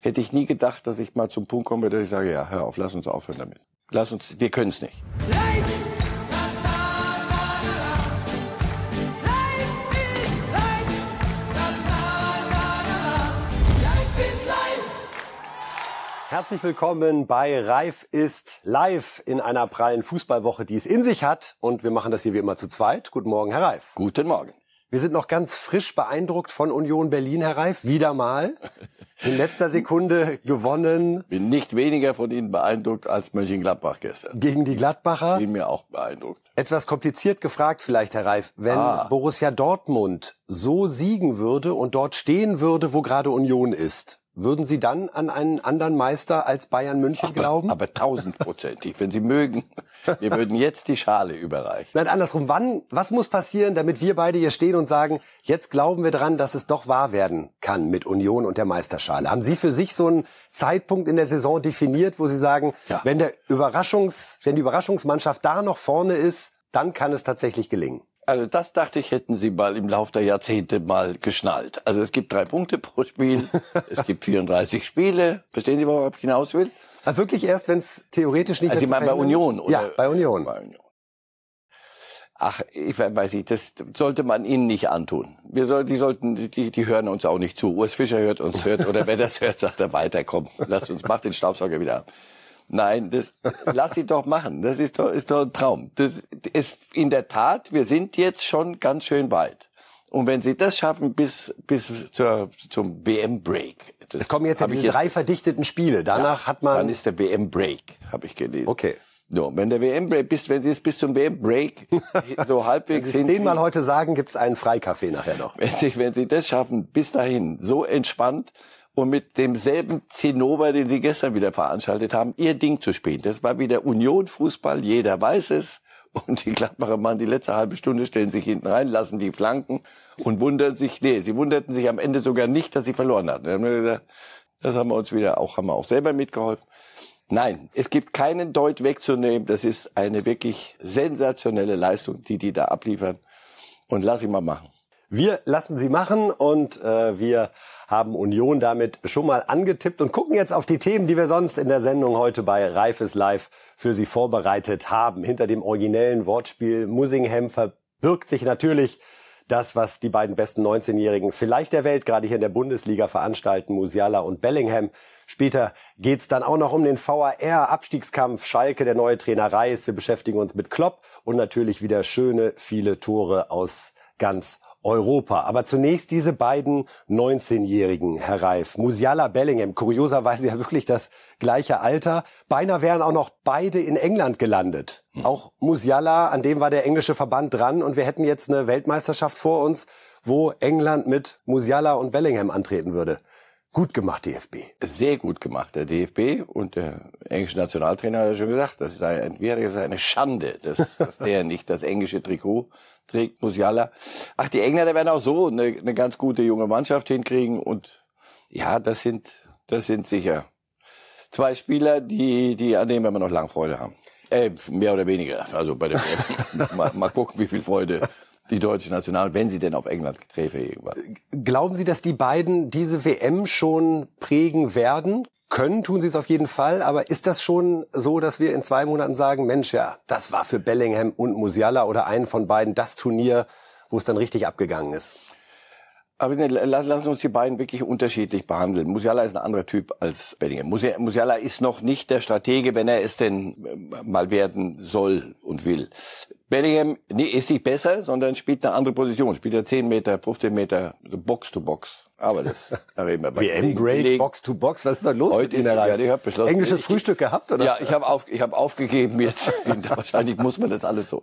hätte ich nie gedacht, dass ich mal zum Punkt komme, dass ich sage, ja, hör auf, lass uns aufhören damit. Lass uns, wir können es nicht. Herzlich willkommen bei Reif ist live in einer prallen Fußballwoche, die es in sich hat. Und wir machen das hier wie immer zu zweit. Guten Morgen, Herr Reif. Guten Morgen. Wir sind noch ganz frisch beeindruckt von Union Berlin, Herr Reif. Wieder mal. In letzter Sekunde gewonnen. Bin nicht weniger von Ihnen beeindruckt als Mönchengladbach gestern. Gegen die Gladbacher. Bin mir auch beeindruckt. Etwas kompliziert gefragt vielleicht, Herr Reif. Wenn ah. Borussia Dortmund so siegen würde und dort stehen würde, wo gerade Union ist, würden Sie dann an einen anderen Meister als Bayern München aber, glauben? Aber tausendprozentig, wenn Sie mögen. Wir würden jetzt die Schale überreichen. Nein, andersrum. Wann, was muss passieren, damit wir beide hier stehen und sagen, jetzt glauben wir dran, dass es doch wahr werden kann mit Union und der Meisterschale? Haben Sie für sich so einen Zeitpunkt in der Saison definiert, wo Sie sagen, ja. wenn der Überraschungs, wenn die Überraschungsmannschaft da noch vorne ist, dann kann es tatsächlich gelingen? Also das dachte ich, hätten Sie mal im Laufe der Jahrzehnte mal geschnallt. Also es gibt drei Punkte pro Spiel, es gibt 34 Spiele. Verstehen Sie, worauf ich hinaus will? Also wirklich erst, wenn es theoretisch nicht... Also Sie meinen bei Union? Oder? Ja, bei Union. bei Union. Ach, ich weiß nicht, das sollte man ihnen nicht antun. Wir soll, die sollten, die, die hören uns auch nicht zu. Urs Fischer hört uns, hört, oder wer das hört, sagt er weiter, komm, lass uns, mach den Staubsauger wieder ab. Nein, das lass sie doch machen. Das ist doch, ist doch ein Traum. Das ist in der Tat, wir sind jetzt schon ganz schön weit. Und wenn sie das schaffen bis bis zur, zum WM Break. Es kommen jetzt ja diese jetzt, drei verdichteten Spiele. Danach ja, hat man Dann ist der WM Break, habe ich gelesen. Okay. So, wenn der WM Break bis wenn sie es bis zum WM Break so halbwegs hin zehnmal heute sagen, gibt's einen Freikaffee nachher noch. Wenn sie wenn sie das schaffen bis dahin so entspannt und mit demselben Zinnober, den sie gestern wieder veranstaltet haben, ihr Ding zu spielen. Das war wieder Union-Fußball, jeder weiß es. Und die Gladbacher Mann, die letzte halbe Stunde stellen sich hinten rein, lassen die Flanken und wundern sich, nee, sie wunderten sich am Ende sogar nicht, dass sie verloren hatten. Das haben wir uns wieder auch, haben wir auch selber mitgeholfen. Nein, es gibt keinen Deut wegzunehmen. Das ist eine wirklich sensationelle Leistung, die die da abliefern. Und lass ihn mal machen. Wir lassen sie machen und äh, wir haben Union damit schon mal angetippt und gucken jetzt auf die Themen, die wir sonst in der Sendung heute bei Reifes Live für Sie vorbereitet haben. Hinter dem originellen Wortspiel Musingham verbirgt sich natürlich das, was die beiden besten 19-Jährigen vielleicht der Welt gerade hier in der Bundesliga veranstalten, Musiala und Bellingham. Später geht's dann auch noch um den VAR-Abstiegskampf. Schalke, der neue Trainer Reis. Wir beschäftigen uns mit Klopp und natürlich wieder schöne, viele Tore aus ganz Europa. Aber zunächst diese beiden 19-Jährigen, Herr Reif. Musiala Bellingham, kurioserweise ja wirklich das gleiche Alter. Beinahe wären auch noch beide in England gelandet. Hm. Auch Musiala, an dem war der englische Verband dran und wir hätten jetzt eine Weltmeisterschaft vor uns, wo England mit Musiala und Bellingham antreten würde. Gut gemacht, DFB. Sehr gut gemacht, der DFB und der englische Nationaltrainer hat ja schon gesagt, das ist eine, wäre eine Schande, dass, dass der nicht das englische Trikot trägt, Musiala. Ach, die Engländer werden auch so eine, eine ganz gute junge Mannschaft hinkriegen und ja, das sind, das sind sicher zwei Spieler, die, die, an denen wir noch lang Freude haben. Äh, mehr oder weniger. Also bei der mal, mal gucken, wie viel Freude die deutsche National, wenn sie denn auf England träfe irgendwann. Glauben Sie, dass die beiden diese WM schon prägen werden? Können tun sie es auf jeden Fall, aber ist das schon so, dass wir in zwei Monaten sagen, Mensch, ja, das war für Bellingham und Musiala oder einen von beiden das Turnier, wo es dann richtig abgegangen ist? Aber ne, lassen uns die beiden wirklich unterschiedlich behandeln. Musiala ist ein anderer Typ als Bellingham. Musiala ist noch nicht der Stratege, wenn er es denn äh, mal werden soll und will. Bellingham nee, ist nicht besser, sondern spielt eine andere Position. Spielt er 10 Meter, 15 Meter, Box to Box. Aber das, da reden wir bei WM Break, Box to Box, was ist da los Heute mit Ihnen? Ja, ich hab beschlossen, Englisches ich, Frühstück gehabt, oder? Ja, ich habe auf, ich hab aufgegeben jetzt. Wahrscheinlich muss man das alles so.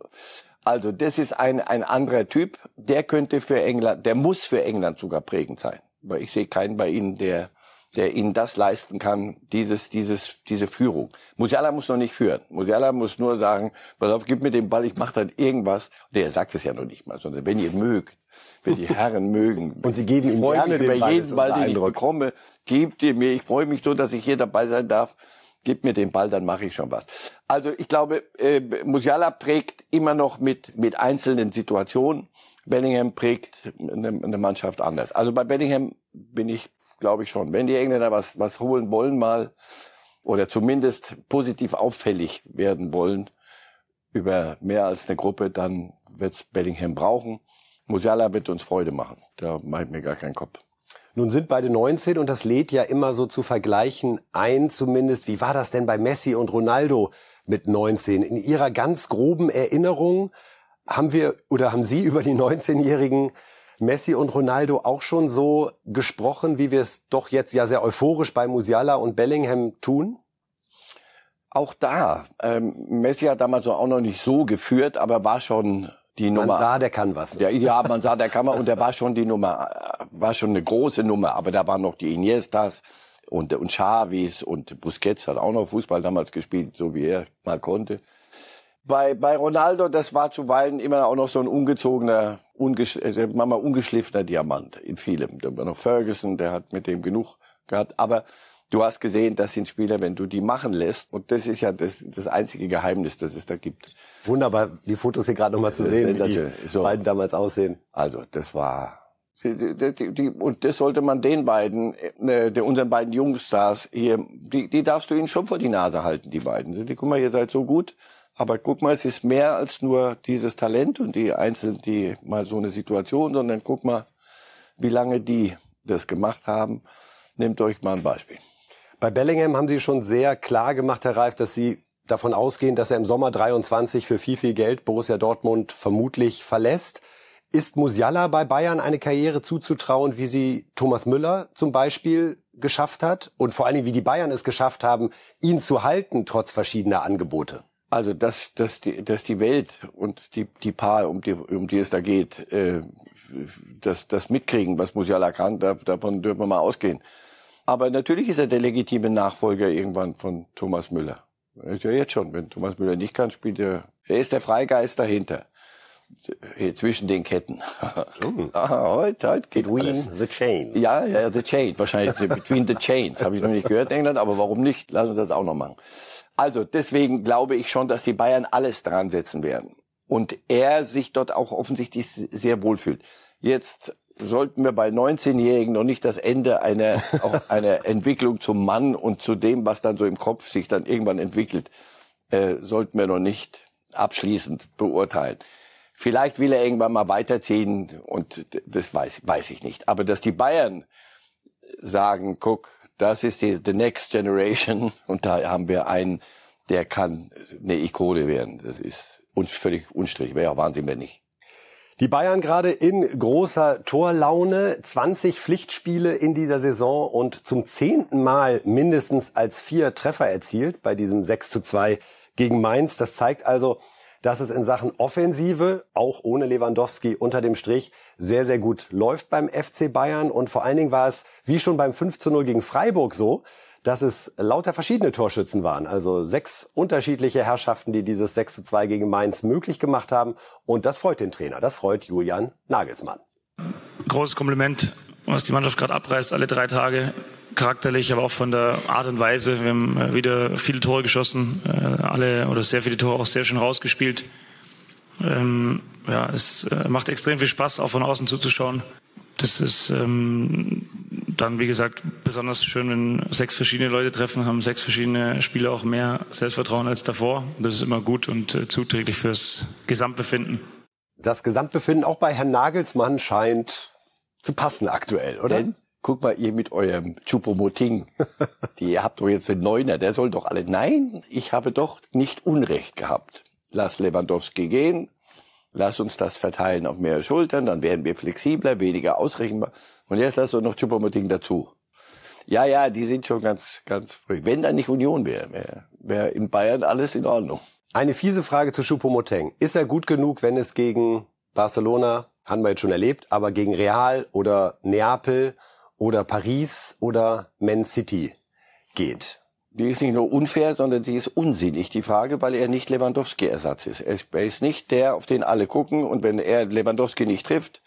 Also, das ist ein, ein anderer Typ. Der könnte für England, der muss für England sogar prägend sein. Weil ich sehe keinen bei Ihnen, der, der Ihnen das leisten kann, dieses, dieses, diese Führung. Musiala muss noch nicht führen. Musiala muss nur sagen, pass auf, gib mir den Ball, ich mache dann irgendwas. Der sagt es ja noch nicht mal, sondern wenn ihr mögt, wenn die Herren mögen. Und Sie geben ihm gerne den Ball, jeden Ball, den ich bekomme, gebt ihr mir. Ich freue mich so, dass ich hier dabei sein darf. Gib mir den Ball, dann mache ich schon was. Also ich glaube, äh, Musiala prägt immer noch mit, mit einzelnen Situationen. Bellingham prägt eine, eine Mannschaft anders. Also bei Bellingham bin ich glaube ich schon. Wenn die Engländer was, was holen wollen mal, oder zumindest positiv auffällig werden wollen, über mehr als eine Gruppe, dann wird's Bellingham brauchen. Musiala wird uns Freude machen. Da meint mir gar keinen Kopf. Nun sind beide 19 und das lädt ja immer so zu vergleichen ein, zumindest. Wie war das denn bei Messi und Ronaldo mit 19? In Ihrer ganz groben Erinnerung haben wir oder haben Sie über die 19-jährigen Messi und Ronaldo auch schon so gesprochen, wie wir es doch jetzt ja sehr euphorisch bei Musiala und Bellingham tun? Auch da, ähm, Messi hat damals auch noch nicht so geführt, aber war schon die Nummer. Man sah, der kann was. Ja, ja, man sah, der kann was und der war schon die Nummer, war schon eine große Nummer, aber da waren noch die Iniestas und, und Chavis und Busquets hat auch noch Fußball damals gespielt, so wie er mal konnte. Bei, bei Ronaldo, das war zuweilen immer auch noch so ein ungezogener, ungesch äh, manchmal ungeschliffener Diamant in vielem. Da war noch Ferguson, der hat mit dem genug gehabt. Aber du hast gesehen, das sind Spieler, wenn du die machen lässt, und das ist ja das, das einzige Geheimnis, das es da gibt. Wunderbar, die Fotos hier gerade nochmal zu sehen, wie die so. beiden damals aussehen. Also, das war und das sollte man den beiden, äh, unseren beiden Jungstars hier, die, die darfst du ihnen schon vor die Nase halten, die beiden. Die, guck mal, ihr seid so gut, aber guck mal, es ist mehr als nur dieses Talent und die Einzelnen, die mal so eine Situation, sondern guck mal, wie lange die das gemacht haben. Nehmt euch mal ein Beispiel. Bei Bellingham haben Sie schon sehr klar gemacht, Herr Reif, dass Sie davon ausgehen, dass er im Sommer 23 für viel, viel Geld Borussia Dortmund vermutlich verlässt. Ist Musiala bei Bayern eine Karriere zuzutrauen, wie sie Thomas Müller zum Beispiel geschafft hat? Und vor allen Dingen, wie die Bayern es geschafft haben, ihn zu halten, trotz verschiedener Angebote? Also dass, dass, die, dass die Welt und die, die Paar, um die, um die es da geht, äh, das, das mitkriegen, was Musiala kann, da, davon dürfen wir mal ausgehen. Aber natürlich ist er der legitime Nachfolger irgendwann von Thomas Müller. Ist ja jetzt schon, wenn Thomas Müller nicht kann, spielt er. Er ist der Freigeist dahinter. Hier zwischen den Ketten. Mm. ah, heute, heute geht Between alles. the chains. Ja, ja, the chain. Wahrscheinlich between the chains. Habe ich noch nicht gehört in England, aber warum nicht? Lass uns das auch noch machen. Also deswegen glaube ich schon, dass die Bayern alles dran setzen werden. Und er sich dort auch offensichtlich sehr wohlfühlt. Jetzt sollten wir bei 19-Jährigen noch nicht das Ende einer, auch einer Entwicklung zum Mann und zu dem, was dann so im Kopf sich dann irgendwann entwickelt, äh, sollten wir noch nicht abschließend beurteilen. Vielleicht will er irgendwann mal weiterziehen und das weiß, weiß ich nicht. Aber dass die Bayern sagen, guck, das ist die the next generation und da haben wir einen, der kann eine Ikone werden. Das ist uns völlig unstrittig. Wäre ja Wahnsinn, wenn nicht. Die Bayern gerade in großer Torlaune, 20 Pflichtspiele in dieser Saison und zum zehnten Mal mindestens als vier Treffer erzielt bei diesem 6 zu 2 gegen Mainz. Das zeigt also, dass es in Sachen Offensive, auch ohne Lewandowski unter dem Strich, sehr, sehr gut läuft beim FC Bayern. Und vor allen Dingen war es, wie schon beim 5 zu 0 gegen Freiburg so, dass es lauter verschiedene Torschützen waren. Also sechs unterschiedliche Herrschaften, die dieses 6 zu 2 gegen Mainz möglich gemacht haben. Und das freut den Trainer. Das freut Julian Nagelsmann. Großes Kompliment, was die Mannschaft gerade abreißt, alle drei Tage. Charakterlich, aber auch von der Art und Weise. Wir haben äh, wieder viele Tore geschossen, äh, alle oder sehr viele Tore auch sehr schön rausgespielt. Ähm, ja, es äh, macht extrem viel Spaß, auch von außen zuzuschauen. Das ist ähm, dann, wie gesagt, besonders schön, wenn sechs verschiedene Leute treffen, haben sechs verschiedene Spieler auch mehr Selbstvertrauen als davor. Das ist immer gut und äh, zuträglich fürs Gesamtbefinden. Das Gesamtbefinden auch bei Herrn Nagelsmann scheint zu passen aktuell, oder? Denn, guck mal, ihr mit eurem Chupomoting, die habt doch jetzt einen Neuner, der soll doch alle. Nein, ich habe doch nicht Unrecht gehabt. Lass Lewandowski gehen, lass uns das verteilen auf mehr Schultern, dann werden wir flexibler, weniger ausrechenbar. Und jetzt lass uns noch Chupomoting dazu. Ja, ja, die sind schon ganz, ganz früh. Wenn da nicht Union wäre, wäre wär in Bayern alles in Ordnung. Eine fiese Frage zu Choupo-Moteng. Ist er gut genug, wenn es gegen Barcelona, haben wir jetzt schon erlebt, aber gegen Real oder Neapel oder Paris oder Man City geht? Die ist nicht nur unfair, sondern sie ist unsinnig, die Frage, weil er nicht Lewandowski-Ersatz ist. Er ist nicht der, auf den alle gucken und wenn er Lewandowski nicht trifft,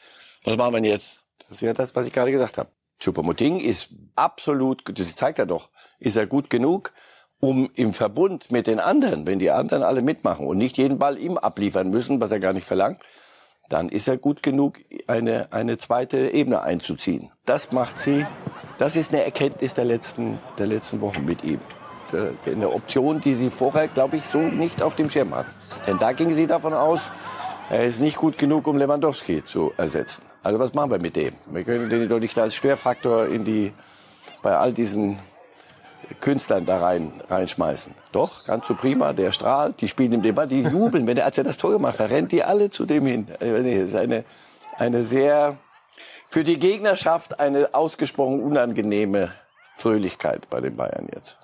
was machen wir jetzt? Das ist ja das, was ich gerade gesagt habe. Choupo-Moting ist absolut, das zeigt er doch, ist er gut genug, um im Verbund mit den anderen, wenn die anderen alle mitmachen und nicht jeden Ball ihm abliefern müssen, was er gar nicht verlangt, dann ist er gut genug, eine, eine zweite Ebene einzuziehen. Das macht sie, das ist eine Erkenntnis der letzten, der letzten Wochen mit ihm. Eine Option, die sie vorher, glaube ich, so nicht auf dem Schirm hat. Denn da ging sie davon aus, er ist nicht gut genug, um Lewandowski zu ersetzen. Also was machen wir mit dem? Wir können den doch nicht als Schwerfaktor in die, bei all diesen Künstlern da rein, reinschmeißen. Doch, ganz so prima, der strahlt, die spielen ihm den Ball, die jubeln, wenn er, als er das Tor gemacht hat, rennt die alle zu dem hin. Das ist eine, eine sehr, für die Gegnerschaft eine ausgesprochen unangenehme Fröhlichkeit bei den Bayern jetzt.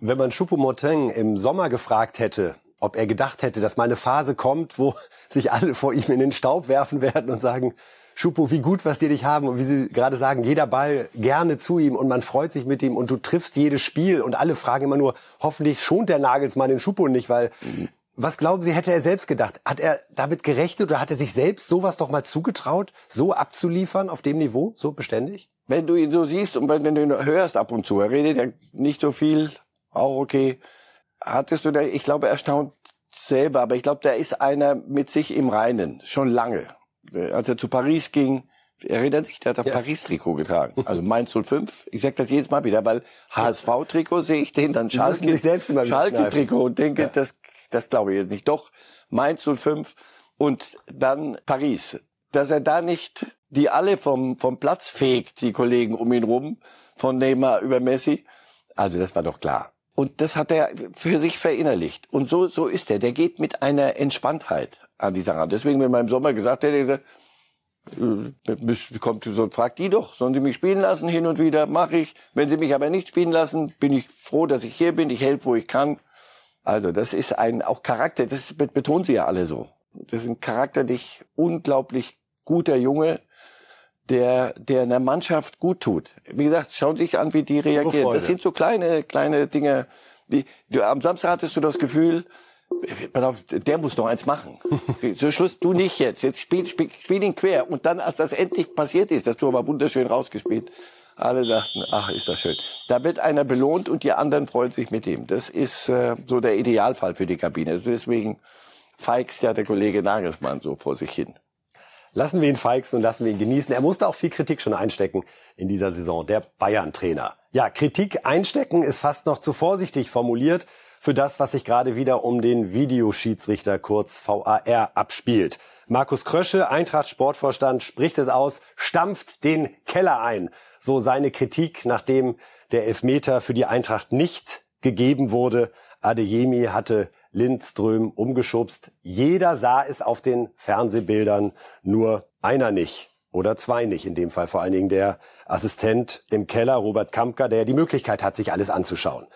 Wenn man Choupo-Moting im Sommer gefragt hätte, ob er gedacht hätte, dass mal eine Phase kommt, wo sich alle vor ihm in den Staub werfen werden und sagen, Schupo, wie gut, was die dich haben und wie Sie gerade sagen, jeder Ball gerne zu ihm und man freut sich mit ihm und du triffst jedes Spiel und alle fragen immer nur, hoffentlich schont der Nagelsmann den Schupo nicht, weil was glauben Sie, hätte er selbst gedacht? Hat er damit gerechnet oder hat er sich selbst sowas doch mal zugetraut, so abzuliefern auf dem Niveau, so beständig? Wenn du ihn so siehst und wenn du ihn hörst ab und zu, er redet ja nicht so viel, auch okay, hattest du da, ich glaube, erstaunt selber, aber ich glaube, der ist einer mit sich im Reinen, schon lange. Äh, als er zu Paris ging, erinnert sich, der hat ein ja. Paris-Trikot getragen. Also Mainz 05. Ich sag das jedes Mal wieder, weil HSV-Trikot sehe ich den, dann Schalke-Trikot Schalke und denke, ja. das, das glaube ich jetzt nicht. Doch, Mainz 05 und dann Paris. Dass er da nicht die alle vom, vom Platz fegt, die Kollegen um ihn rum, von Neymar über Messi. Also das war doch klar. Und das hat er für sich verinnerlicht. Und so, so ist er. Der geht mit einer Entspanntheit an die Sache. Deswegen, wenn man im Sommer gesagt hätte, äh, kommt so, fragt die doch, sollen sie mich spielen lassen hin und wieder, mache ich. Wenn sie mich aber nicht spielen lassen, bin ich froh, dass ich hier bin, ich helfe, wo ich kann. Also das ist ein auch Charakter, das betonen sie ja alle so. Das ist ein charakterlich unglaublich guter Junge, der der in der Mannschaft gut tut. Wie gesagt, schauen Sie sich an, wie die reagieren. Das sind so kleine kleine Dinge. Die, du, am Samstag hattest du das Gefühl, pass auf, der muss noch eins machen. Zum Schluss, du nicht jetzt. Jetzt spiel, spiel, spiel ihn quer. Und dann, als das endlich passiert ist, das Tor war wunderschön rausgespielt. Alle dachten, ach, ist das schön. Da wird einer belohnt und die anderen freuen sich mit ihm. Das ist äh, so der Idealfall für die Kabine. Deswegen feigst ja der Kollege Nagelsmann so vor sich hin. Lassen wir ihn feixen und lassen wir ihn genießen. Er musste auch viel Kritik schon einstecken in dieser Saison, der Bayern-Trainer. Ja, Kritik einstecken ist fast noch zu vorsichtig formuliert für das, was sich gerade wieder um den Videoschiedsrichter kurz VAR abspielt. Markus Krösche, Eintracht Sportvorstand, spricht es aus, stampft den Keller ein. So seine Kritik, nachdem der Elfmeter für die Eintracht nicht gegeben wurde. Adeyemi hatte Lindström umgeschubst. Jeder sah es auf den Fernsehbildern, nur einer nicht. Oder zwei nicht, in dem Fall vor allen Dingen der Assistent im Keller, Robert Kampka, der die Möglichkeit hat, sich alles anzuschauen.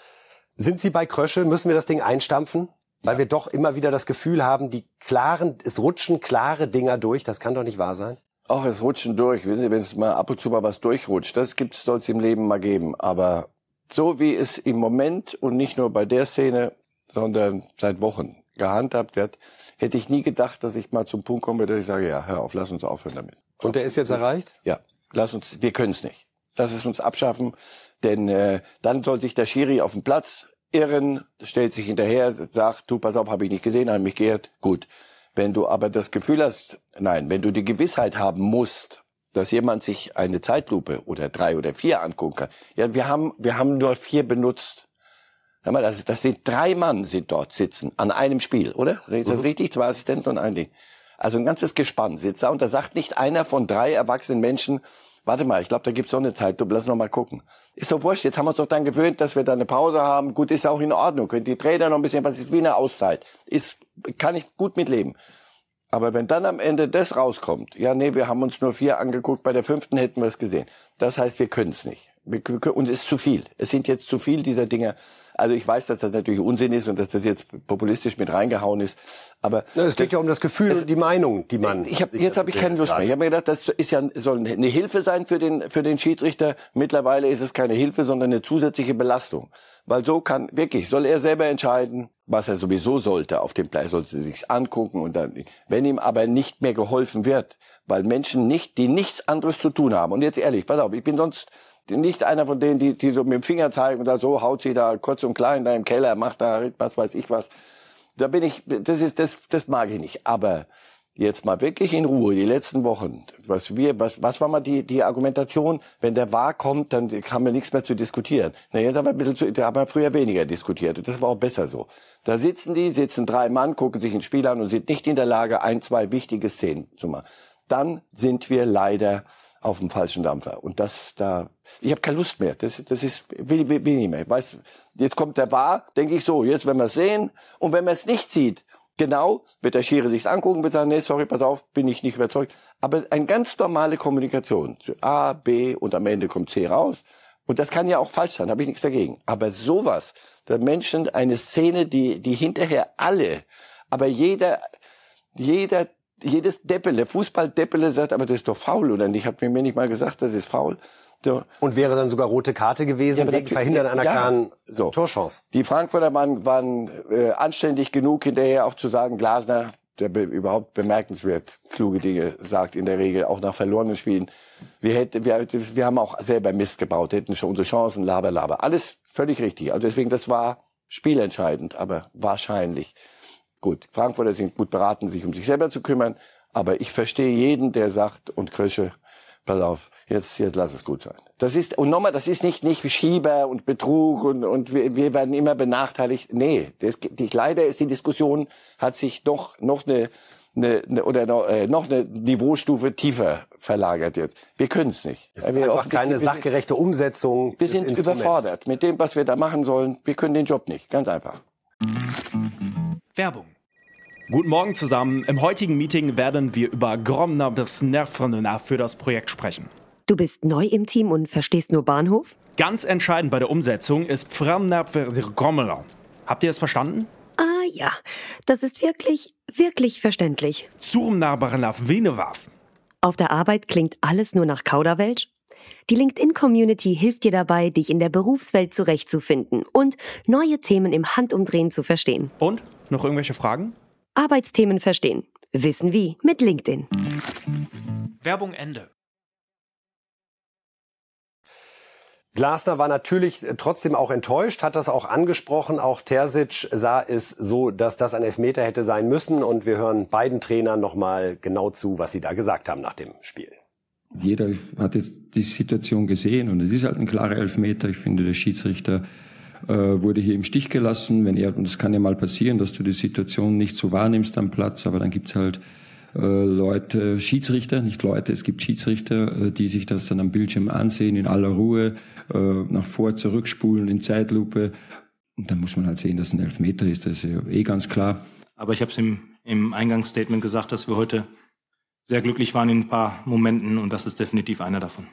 Sind Sie bei Krösche? Müssen wir das Ding einstampfen? Weil ja. wir doch immer wieder das Gefühl haben, die klaren, es rutschen klare Dinger durch. Das kann doch nicht wahr sein. Auch es rutschen durch. Wissen Sie, wenn es mal ab und zu mal was durchrutscht, das gibt's, soll es im Leben mal geben. Aber so wie es im Moment und nicht nur bei der Szene, sondern seit Wochen gehandhabt wird, hätte ich nie gedacht, dass ich mal zum Punkt komme, dass ich sage, ja, hör auf, lass uns aufhören damit. Und der ist jetzt erreicht? Ja, lass uns, wir können es nicht. Lass es uns abschaffen, denn äh, dann soll sich der Schiri auf dem Platz irren, stellt sich hinterher, sagt, du, pass auf, habe ich nicht gesehen, habe mich geirrt. Gut. Wenn du aber das Gefühl hast, nein, wenn du die Gewissheit haben musst, dass jemand sich eine Zeitlupe oder drei oder vier angucken kann. Ja, wir haben, wir haben nur vier benutzt. Sag mal, das, das sind drei Mann sind dort sitzen an einem Spiel, oder? Ist das mhm. richtig? Zwei Assistenten und ein Ding. Also ein ganzes Gespann sitzt da und da sagt nicht einer von drei erwachsenen Menschen, warte mal, ich glaube, da gibt's so eine Zeit, du lass noch mal gucken. Ist doch wurscht, jetzt haben wir uns doch dann gewöhnt, dass wir da eine Pause haben. Gut, ist ja auch in Ordnung. Könnt die Trainer noch ein bisschen, was ist wie eine Auszeit. Ist, kann ich gut mitleben. Aber wenn dann am Ende das rauskommt, ja, nee, wir haben uns nur vier angeguckt, bei der fünften hätten wir es gesehen. Das heißt, wir können es nicht. Uns ist zu viel. Es sind jetzt zu viel dieser Dinge. Also ich weiß, dass das natürlich Unsinn ist und dass das jetzt populistisch mit reingehauen ist. Aber ja, es geht ja um das Gefühl und die Meinung, die man. Ich hab, jetzt habe ich keine Lust mehr. Ich habe mir gedacht, das ist ja soll eine Hilfe sein für den für den Schiedsrichter. Mittlerweile ist es keine Hilfe, sondern eine zusätzliche Belastung, weil so kann wirklich soll er selber entscheiden, was er sowieso sollte auf dem Platz, sollte sich angucken und dann, wenn ihm aber nicht mehr geholfen wird, weil Menschen nicht, die nichts anderes zu tun haben. Und jetzt ehrlich, pass auf, ich bin sonst nicht einer von denen, die, die so mit dem Finger zeigen da so haut sie da kurz und klein da im Keller, macht da was weiß ich was. Da bin ich, das ist, das, das mag ich nicht. Aber jetzt mal wirklich in Ruhe die letzten Wochen. Was wir, was, was war mal die, die Argumentation? Wenn der Wahr kommt, dann kam mir nichts mehr zu diskutieren. Na, jetzt haben wir ein bisschen zu, da haben wir früher weniger diskutiert. Und das war auch besser so. Da sitzen die, sitzen drei Mann, gucken sich ein Spiel an und sind nicht in der Lage, ein, zwei wichtige Szenen zu machen. Dann sind wir leider auf dem falschen Dampfer. Und das da, ich habe keine Lust mehr. Das, das ist, will, will, will nicht mehr. Weiß, jetzt kommt der Wahr, denke ich so, jetzt werden wir es sehen. Und wenn man es nicht sieht, genau, wird der Schiri sich's angucken, wird sagen, nee, sorry, pass auf, bin ich nicht überzeugt. Aber eine ganz normale Kommunikation. A, B und am Ende kommt C raus. Und das kann ja auch falsch sein, habe ich nichts dagegen. Aber sowas, der Menschen, eine Szene, die, die hinterher alle, aber jeder, jeder jedes Deppele, Fußball-Deppele sagt, aber das ist doch faul, oder nicht? Hat mir nicht mal gesagt, das ist faul. So. Und wäre dann sogar rote Karte gewesen ja, wegen Verhindern einer ja, klaren so. Torchance. Die Frankfurter waren, waren äh, anständig genug hinterher auch zu sagen, Glasner, der be überhaupt bemerkenswert kluge Dinge sagt in der Regel, auch nach verlorenen Spielen. Wir, hätten, wir, wir haben auch selber Mist gebaut, hätten schon unsere Chancen, laber, laber. Alles völlig richtig. Also deswegen, das war spielentscheidend, aber wahrscheinlich. Gut, Frankfurter sind gut beraten, sich um sich selber zu kümmern. Aber ich verstehe jeden, der sagt, und Krösche, pass auf, jetzt, jetzt lass es gut sein. Das ist, und nochmal, das ist nicht, nicht Schieber und Betrug und, und wir, wir werden immer benachteiligt. Nee, das, die, leider ist die Diskussion, hat sich doch noch eine, eine, eine oder noch, äh, noch eine Niveaustufe tiefer verlagert jetzt. Wir können es nicht. Es ist wir einfach keine sachgerechte Umsetzung. Wir sind überfordert mit dem, was wir da machen sollen. Wir können den Job nicht. Ganz einfach. Werbung. Guten Morgen zusammen. Im heutigen Meeting werden wir über Gromner bis Nervenna für das Projekt sprechen. Du bist neu im Team und verstehst nur Bahnhof? Ganz entscheidend bei der Umsetzung ist Gromner. Habt ihr es verstanden? Ah ja, das ist wirklich, wirklich verständlich. Auf der Arbeit klingt alles nur nach Kauderwelsch? Die LinkedIn-Community hilft dir dabei, dich in der Berufswelt zurechtzufinden und neue Themen im Handumdrehen zu verstehen. Und? Noch irgendwelche Fragen? Arbeitsthemen verstehen. Wissen wie mit LinkedIn. Werbung Ende. Glasner war natürlich trotzdem auch enttäuscht, hat das auch angesprochen. Auch Terzic sah es so, dass das ein Elfmeter hätte sein müssen. Und wir hören beiden Trainern nochmal genau zu, was sie da gesagt haben nach dem Spiel. Jeder hat jetzt die Situation gesehen und es ist halt ein klarer Elfmeter. Ich finde, der Schiedsrichter äh, wurde hier im Stich gelassen. Wenn er, und es kann ja mal passieren, dass du die Situation nicht so wahrnimmst am Platz, aber dann gibt's halt äh, Leute, Schiedsrichter, nicht Leute, es gibt Schiedsrichter, äh, die sich das dann am Bildschirm ansehen, in aller Ruhe, äh, nach vor, zurückspulen, in Zeitlupe. Und dann muss man halt sehen, dass ein Elfmeter ist, das ist ja eh ganz klar. Aber ich habe es im, im Eingangsstatement gesagt, dass wir heute sehr glücklich waren in ein paar Momenten und das ist definitiv einer davon.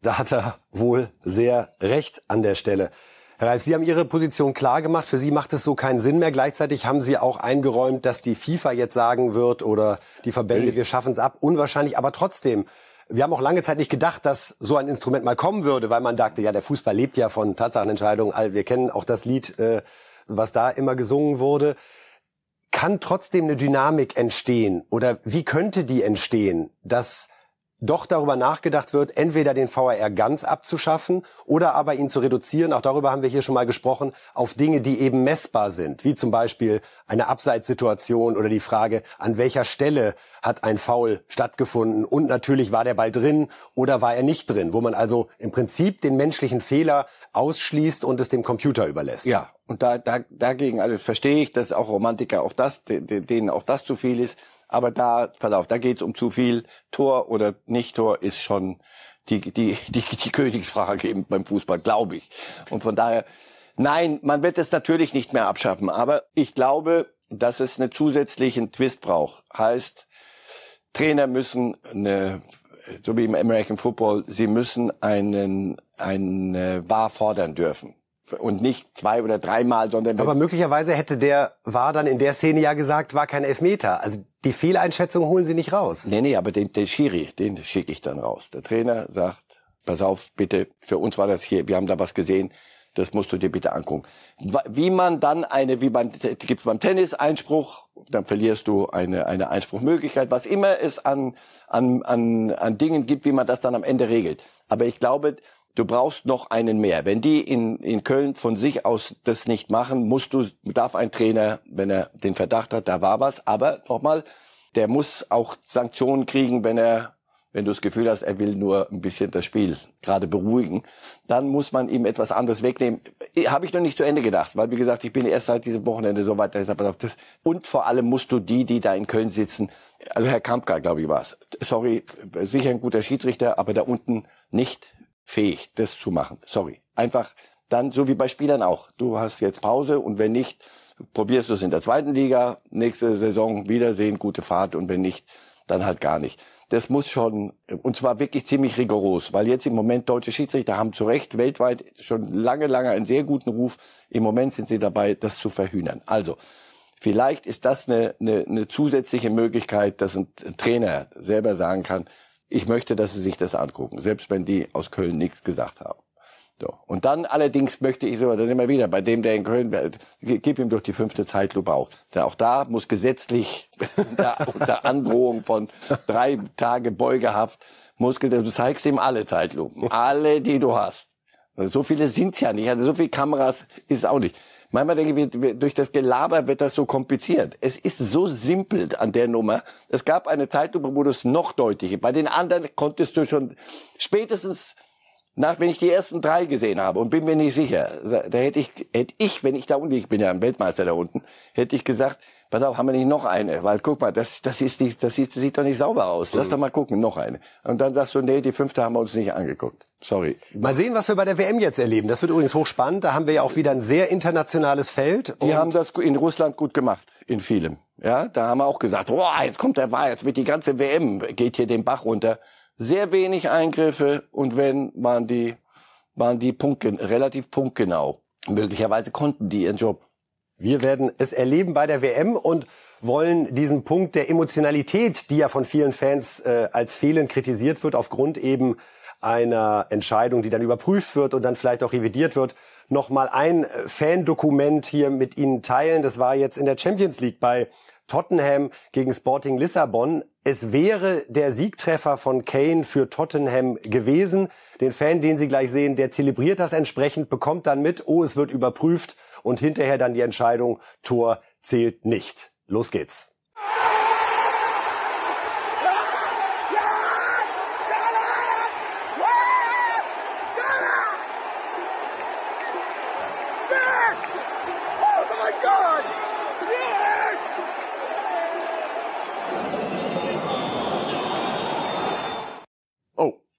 Da hat er wohl sehr recht an der Stelle. Herr Reif, Sie haben Ihre Position klar gemacht. Für Sie macht es so keinen Sinn mehr. Gleichzeitig haben Sie auch eingeräumt, dass die FIFA jetzt sagen wird oder die Verbände, wir schaffen es ab. Unwahrscheinlich, aber trotzdem. Wir haben auch lange Zeit nicht gedacht, dass so ein Instrument mal kommen würde, weil man dachte, ja, der Fußball lebt ja von Tatsachenentscheidungen. Wir kennen auch das Lied, äh, was da immer gesungen wurde. Kann trotzdem eine Dynamik entstehen oder wie könnte die entstehen, dass doch darüber nachgedacht wird, entweder den VAR ganz abzuschaffen oder aber ihn zu reduzieren, auch darüber haben wir hier schon mal gesprochen, auf Dinge, die eben messbar sind, wie zum Beispiel eine Abseitssituation oder die Frage, an welcher Stelle hat ein Foul stattgefunden und natürlich war der Ball drin oder war er nicht drin, wo man also im Prinzip den menschlichen Fehler ausschließt und es dem Computer überlässt. Ja, und da, da, dagegen also verstehe ich, dass auch Romantiker auch das, denen auch das zu viel ist. Aber da, pass auf, da geht's um zu viel. Tor oder nicht Tor ist schon die, die, die, die Königsfrage eben beim Fußball, glaube ich. Und von daher, nein, man wird es natürlich nicht mehr abschaffen. Aber ich glaube, dass es einen zusätzlichen Twist braucht. Heißt, Trainer müssen eine, so wie im American Football, sie müssen einen, einen äh, Wahr fordern dürfen und nicht zwei oder dreimal, sondern aber möglicherweise hätte der war dann in der Szene ja gesagt, war kein Elfmeter. Also die Fehleinschätzung holen Sie nicht raus. Nee, nee, aber den, den Schiri, den schicke ich dann raus. Der Trainer sagt, pass auf, bitte, für uns war das hier, wir haben da was gesehen, das musst du dir bitte angucken. Wie man dann eine, wie man, gibt's beim Tennis Einspruch, dann verlierst du eine, eine Einspruchmöglichkeit, was immer es an, an, an, an Dingen gibt, wie man das dann am Ende regelt. Aber ich glaube, du brauchst noch einen mehr. Wenn die in, in Köln von sich aus das nicht machen, musst du, darf ein Trainer, wenn er den Verdacht hat, da war was, aber nochmal, der muss auch Sanktionen kriegen, wenn er wenn du das Gefühl hast, er will nur ein bisschen das Spiel gerade beruhigen, dann muss man ihm etwas anderes wegnehmen. Habe ich noch nicht zu Ende gedacht, weil wie gesagt, ich bin erst seit diesem Wochenende so weit. Das, und vor allem musst du die, die da in Köln sitzen, also Herr Kampka, glaube ich, war es. Sorry, sicher ein guter Schiedsrichter, aber da unten nicht fähig, das zu machen. Sorry. Einfach dann, so wie bei Spielern auch. Du hast jetzt Pause und wenn nicht, probierst du es in der zweiten Liga, nächste Saison Wiedersehen, gute Fahrt und wenn nicht, dann halt gar nicht das muss schon, und zwar wirklich ziemlich rigoros, weil jetzt im Moment deutsche Schiedsrichter haben zu Recht weltweit schon lange, lange einen sehr guten Ruf. Im Moment sind sie dabei, das zu verhühnern. Also, vielleicht ist das eine, eine, eine zusätzliche Möglichkeit, dass ein Trainer selber sagen kann, ich möchte, dass sie sich das angucken, selbst wenn die aus Köln nichts gesagt haben. So. Und dann allerdings möchte ich so, dann immer wieder, bei dem, der in Köln, gib ihm doch die fünfte Zeitlupe auch. Denn auch da muss gesetzlich unter, unter Androhung von drei Tage Beugehaft, muss, du zeigst ihm alle Zeitlupen. Alle, die du hast. Also so viele sind's ja nicht. Also so viele Kameras ist auch nicht. Manchmal denke ich, durch das Gelaber wird das so kompliziert. Es ist so simpel an der Nummer. Es gab eine Zeitlupe, wo du es noch deutlicher. Bei den anderen konntest du schon spätestens nach, wenn ich die ersten drei gesehen habe und bin mir nicht sicher, da hätte ich, hätte ich, wenn ich da unten, ich bin ja ein Weltmeister da unten, hätte ich gesagt, pass auf, haben wir nicht noch eine? Weil guck mal, das, das ist nicht, das sieht, das sieht doch nicht sauber aus. Lass mhm. doch mal gucken, noch eine. Und dann sagst du, nee, die fünfte haben wir uns nicht angeguckt. Sorry. Mal sehen, was wir bei der WM jetzt erleben. Das wird übrigens hochspannend. Da haben wir ja auch wieder ein sehr internationales Feld. Die haben das in Russland gut gemacht, in vielem. Ja, da haben wir auch gesagt, boah, jetzt kommt der Wahr, jetzt wird die ganze WM, geht hier den Bach runter. Sehr wenig Eingriffe und wenn, waren die waren die Punkte, relativ punktgenau. Möglicherweise konnten die ihren Job. Wir werden es erleben bei der WM und wollen diesen Punkt der Emotionalität, die ja von vielen Fans äh, als fehlend kritisiert wird, aufgrund eben einer Entscheidung, die dann überprüft wird und dann vielleicht auch revidiert wird, nochmal ein äh, Fandokument hier mit Ihnen teilen. Das war jetzt in der Champions League bei Tottenham gegen Sporting Lissabon. Es wäre der Siegtreffer von Kane für Tottenham gewesen. Den Fan, den Sie gleich sehen, der zelebriert das entsprechend, bekommt dann mit, oh, es wird überprüft und hinterher dann die Entscheidung, Tor zählt nicht. Los geht's.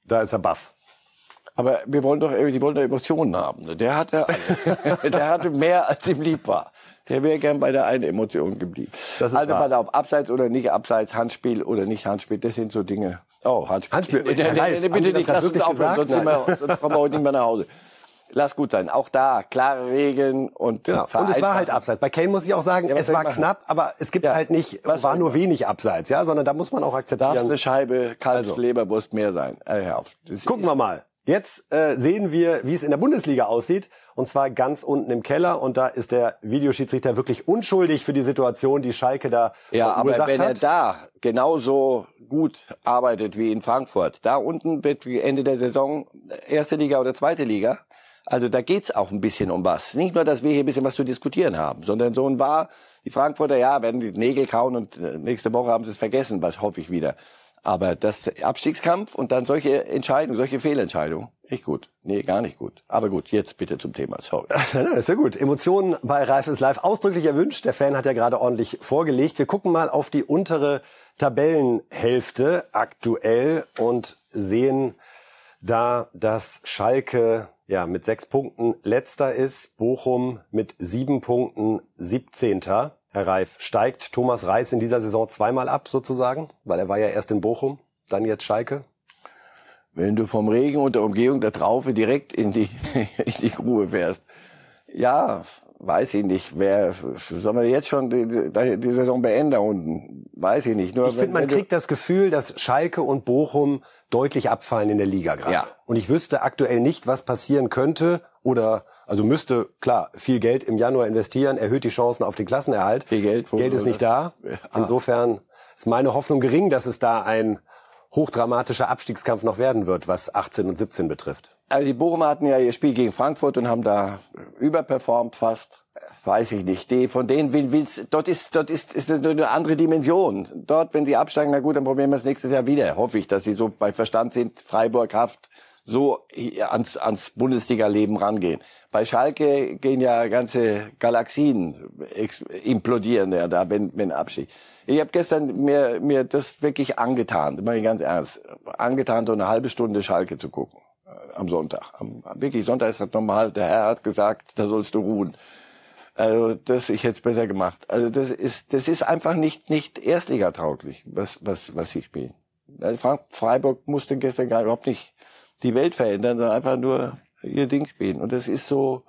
Da ist er baff. Aber wir wollen doch, die wollen doch Emotionen haben. Ne? Der hatte, der hatte mehr, als ihm lieb war. Der wäre gern bei der einen Emotion geblieben. Das ist also pass auf, abseits oder nicht abseits, Handspiel oder nicht Handspiel, das sind so Dinge. Oh, Handspiel. Handspiel. Herr Reif, bitte nicht, lass uns aufhören, sonst, wir, sonst kommen wir heute nicht mehr nach Hause. Lass gut sein. Auch da klare Regeln und genau. Und es war halt abseits. Bei Kane muss ich auch sagen, ja, es war knapp, aber es gibt ja. halt nicht, war nur wenig abseits, ja, sondern da muss man auch akzeptieren. Darf eine Scheibe kalte also. Leberwurst mehr sein. Äh, Gucken wir mal. Jetzt äh, sehen wir, wie es in der Bundesliga aussieht, und zwar ganz unten im Keller. Und da ist der Videoschiedsrichter wirklich unschuldig für die Situation, die Schalke da ja, aber wenn hat. er da genauso gut arbeitet wie in Frankfurt, da unten wird Ende der Saison erste Liga oder zweite Liga, also da geht's auch ein bisschen um was. Nicht nur, dass wir hier ein bisschen was zu diskutieren haben, sondern so ein war, die Frankfurter, ja, werden die Nägel kauen und äh, nächste Woche haben sie es vergessen, was hoffe ich wieder. Aber das Abstiegskampf und dann solche Entscheidungen, solche Fehlentscheidungen, nicht gut. Nee, gar nicht gut. Aber gut, jetzt bitte zum Thema. Sorry. Ja gut. Emotionen bei Reif ist live ausdrücklich erwünscht. Der Fan hat ja gerade ordentlich vorgelegt. Wir gucken mal auf die untere Tabellenhälfte aktuell und sehen da, dass Schalke ja, mit sechs Punkten letzter ist, Bochum mit sieben Punkten siebzehnter. Herr Reif, steigt Thomas Reis in dieser Saison zweimal ab sozusagen? Weil er war ja erst in Bochum, dann jetzt Schalke. Wenn du vom Regen und der Umgehung der Traufe direkt in die, in die Grube fährst. Ja, weiß ich nicht. Wer sollen wir jetzt schon die, die Saison beenden unten? Weiß ich nicht. Nur ich finde, man kriegt das Gefühl, dass Schalke und Bochum deutlich abfallen in der Liga gerade. Ja. Und ich wüsste aktuell nicht, was passieren könnte oder also müsste klar viel Geld im Januar investieren, erhöht die Chancen auf den Klassenerhalt. Viel Geld. Geld ist nicht da. Insofern ist meine Hoffnung gering, dass es da ein hochdramatischer Abstiegskampf noch werden wird, was 18 und 17 betrifft. Also die Bochumer hatten ja ihr Spiel gegen Frankfurt und haben da überperformt fast. weiß ich nicht. Die, von denen will, will's, dort ist, dort ist, ist es eine andere Dimension. Dort, wenn sie absteigen, na gut, dann probieren wir es nächstes Jahr wieder. Hoffe ich, dass sie so bei Verstand sind, Freiburg, Haft, so ans, ans Bundesliga-Leben rangehen. Bei Schalke gehen ja ganze Galaxien implodieren ja da, wenn, wenn Abstieg. Ich habe gestern mir, mir das wirklich angetan, meine ganz ernst, angetan, so eine halbe Stunde Schalke zu gucken äh, am Sonntag. Am, wirklich, Sonntag ist das normal, der Herr hat gesagt, da sollst du ruhen. Also das ich jetzt besser gemacht. Also das ist das ist einfach nicht nicht Erstligatauglich, was was was sie spielen. Freiburg musste gestern gar überhaupt nicht die Welt verändern, sondern einfach nur ihr Ding spielen. Und das ist so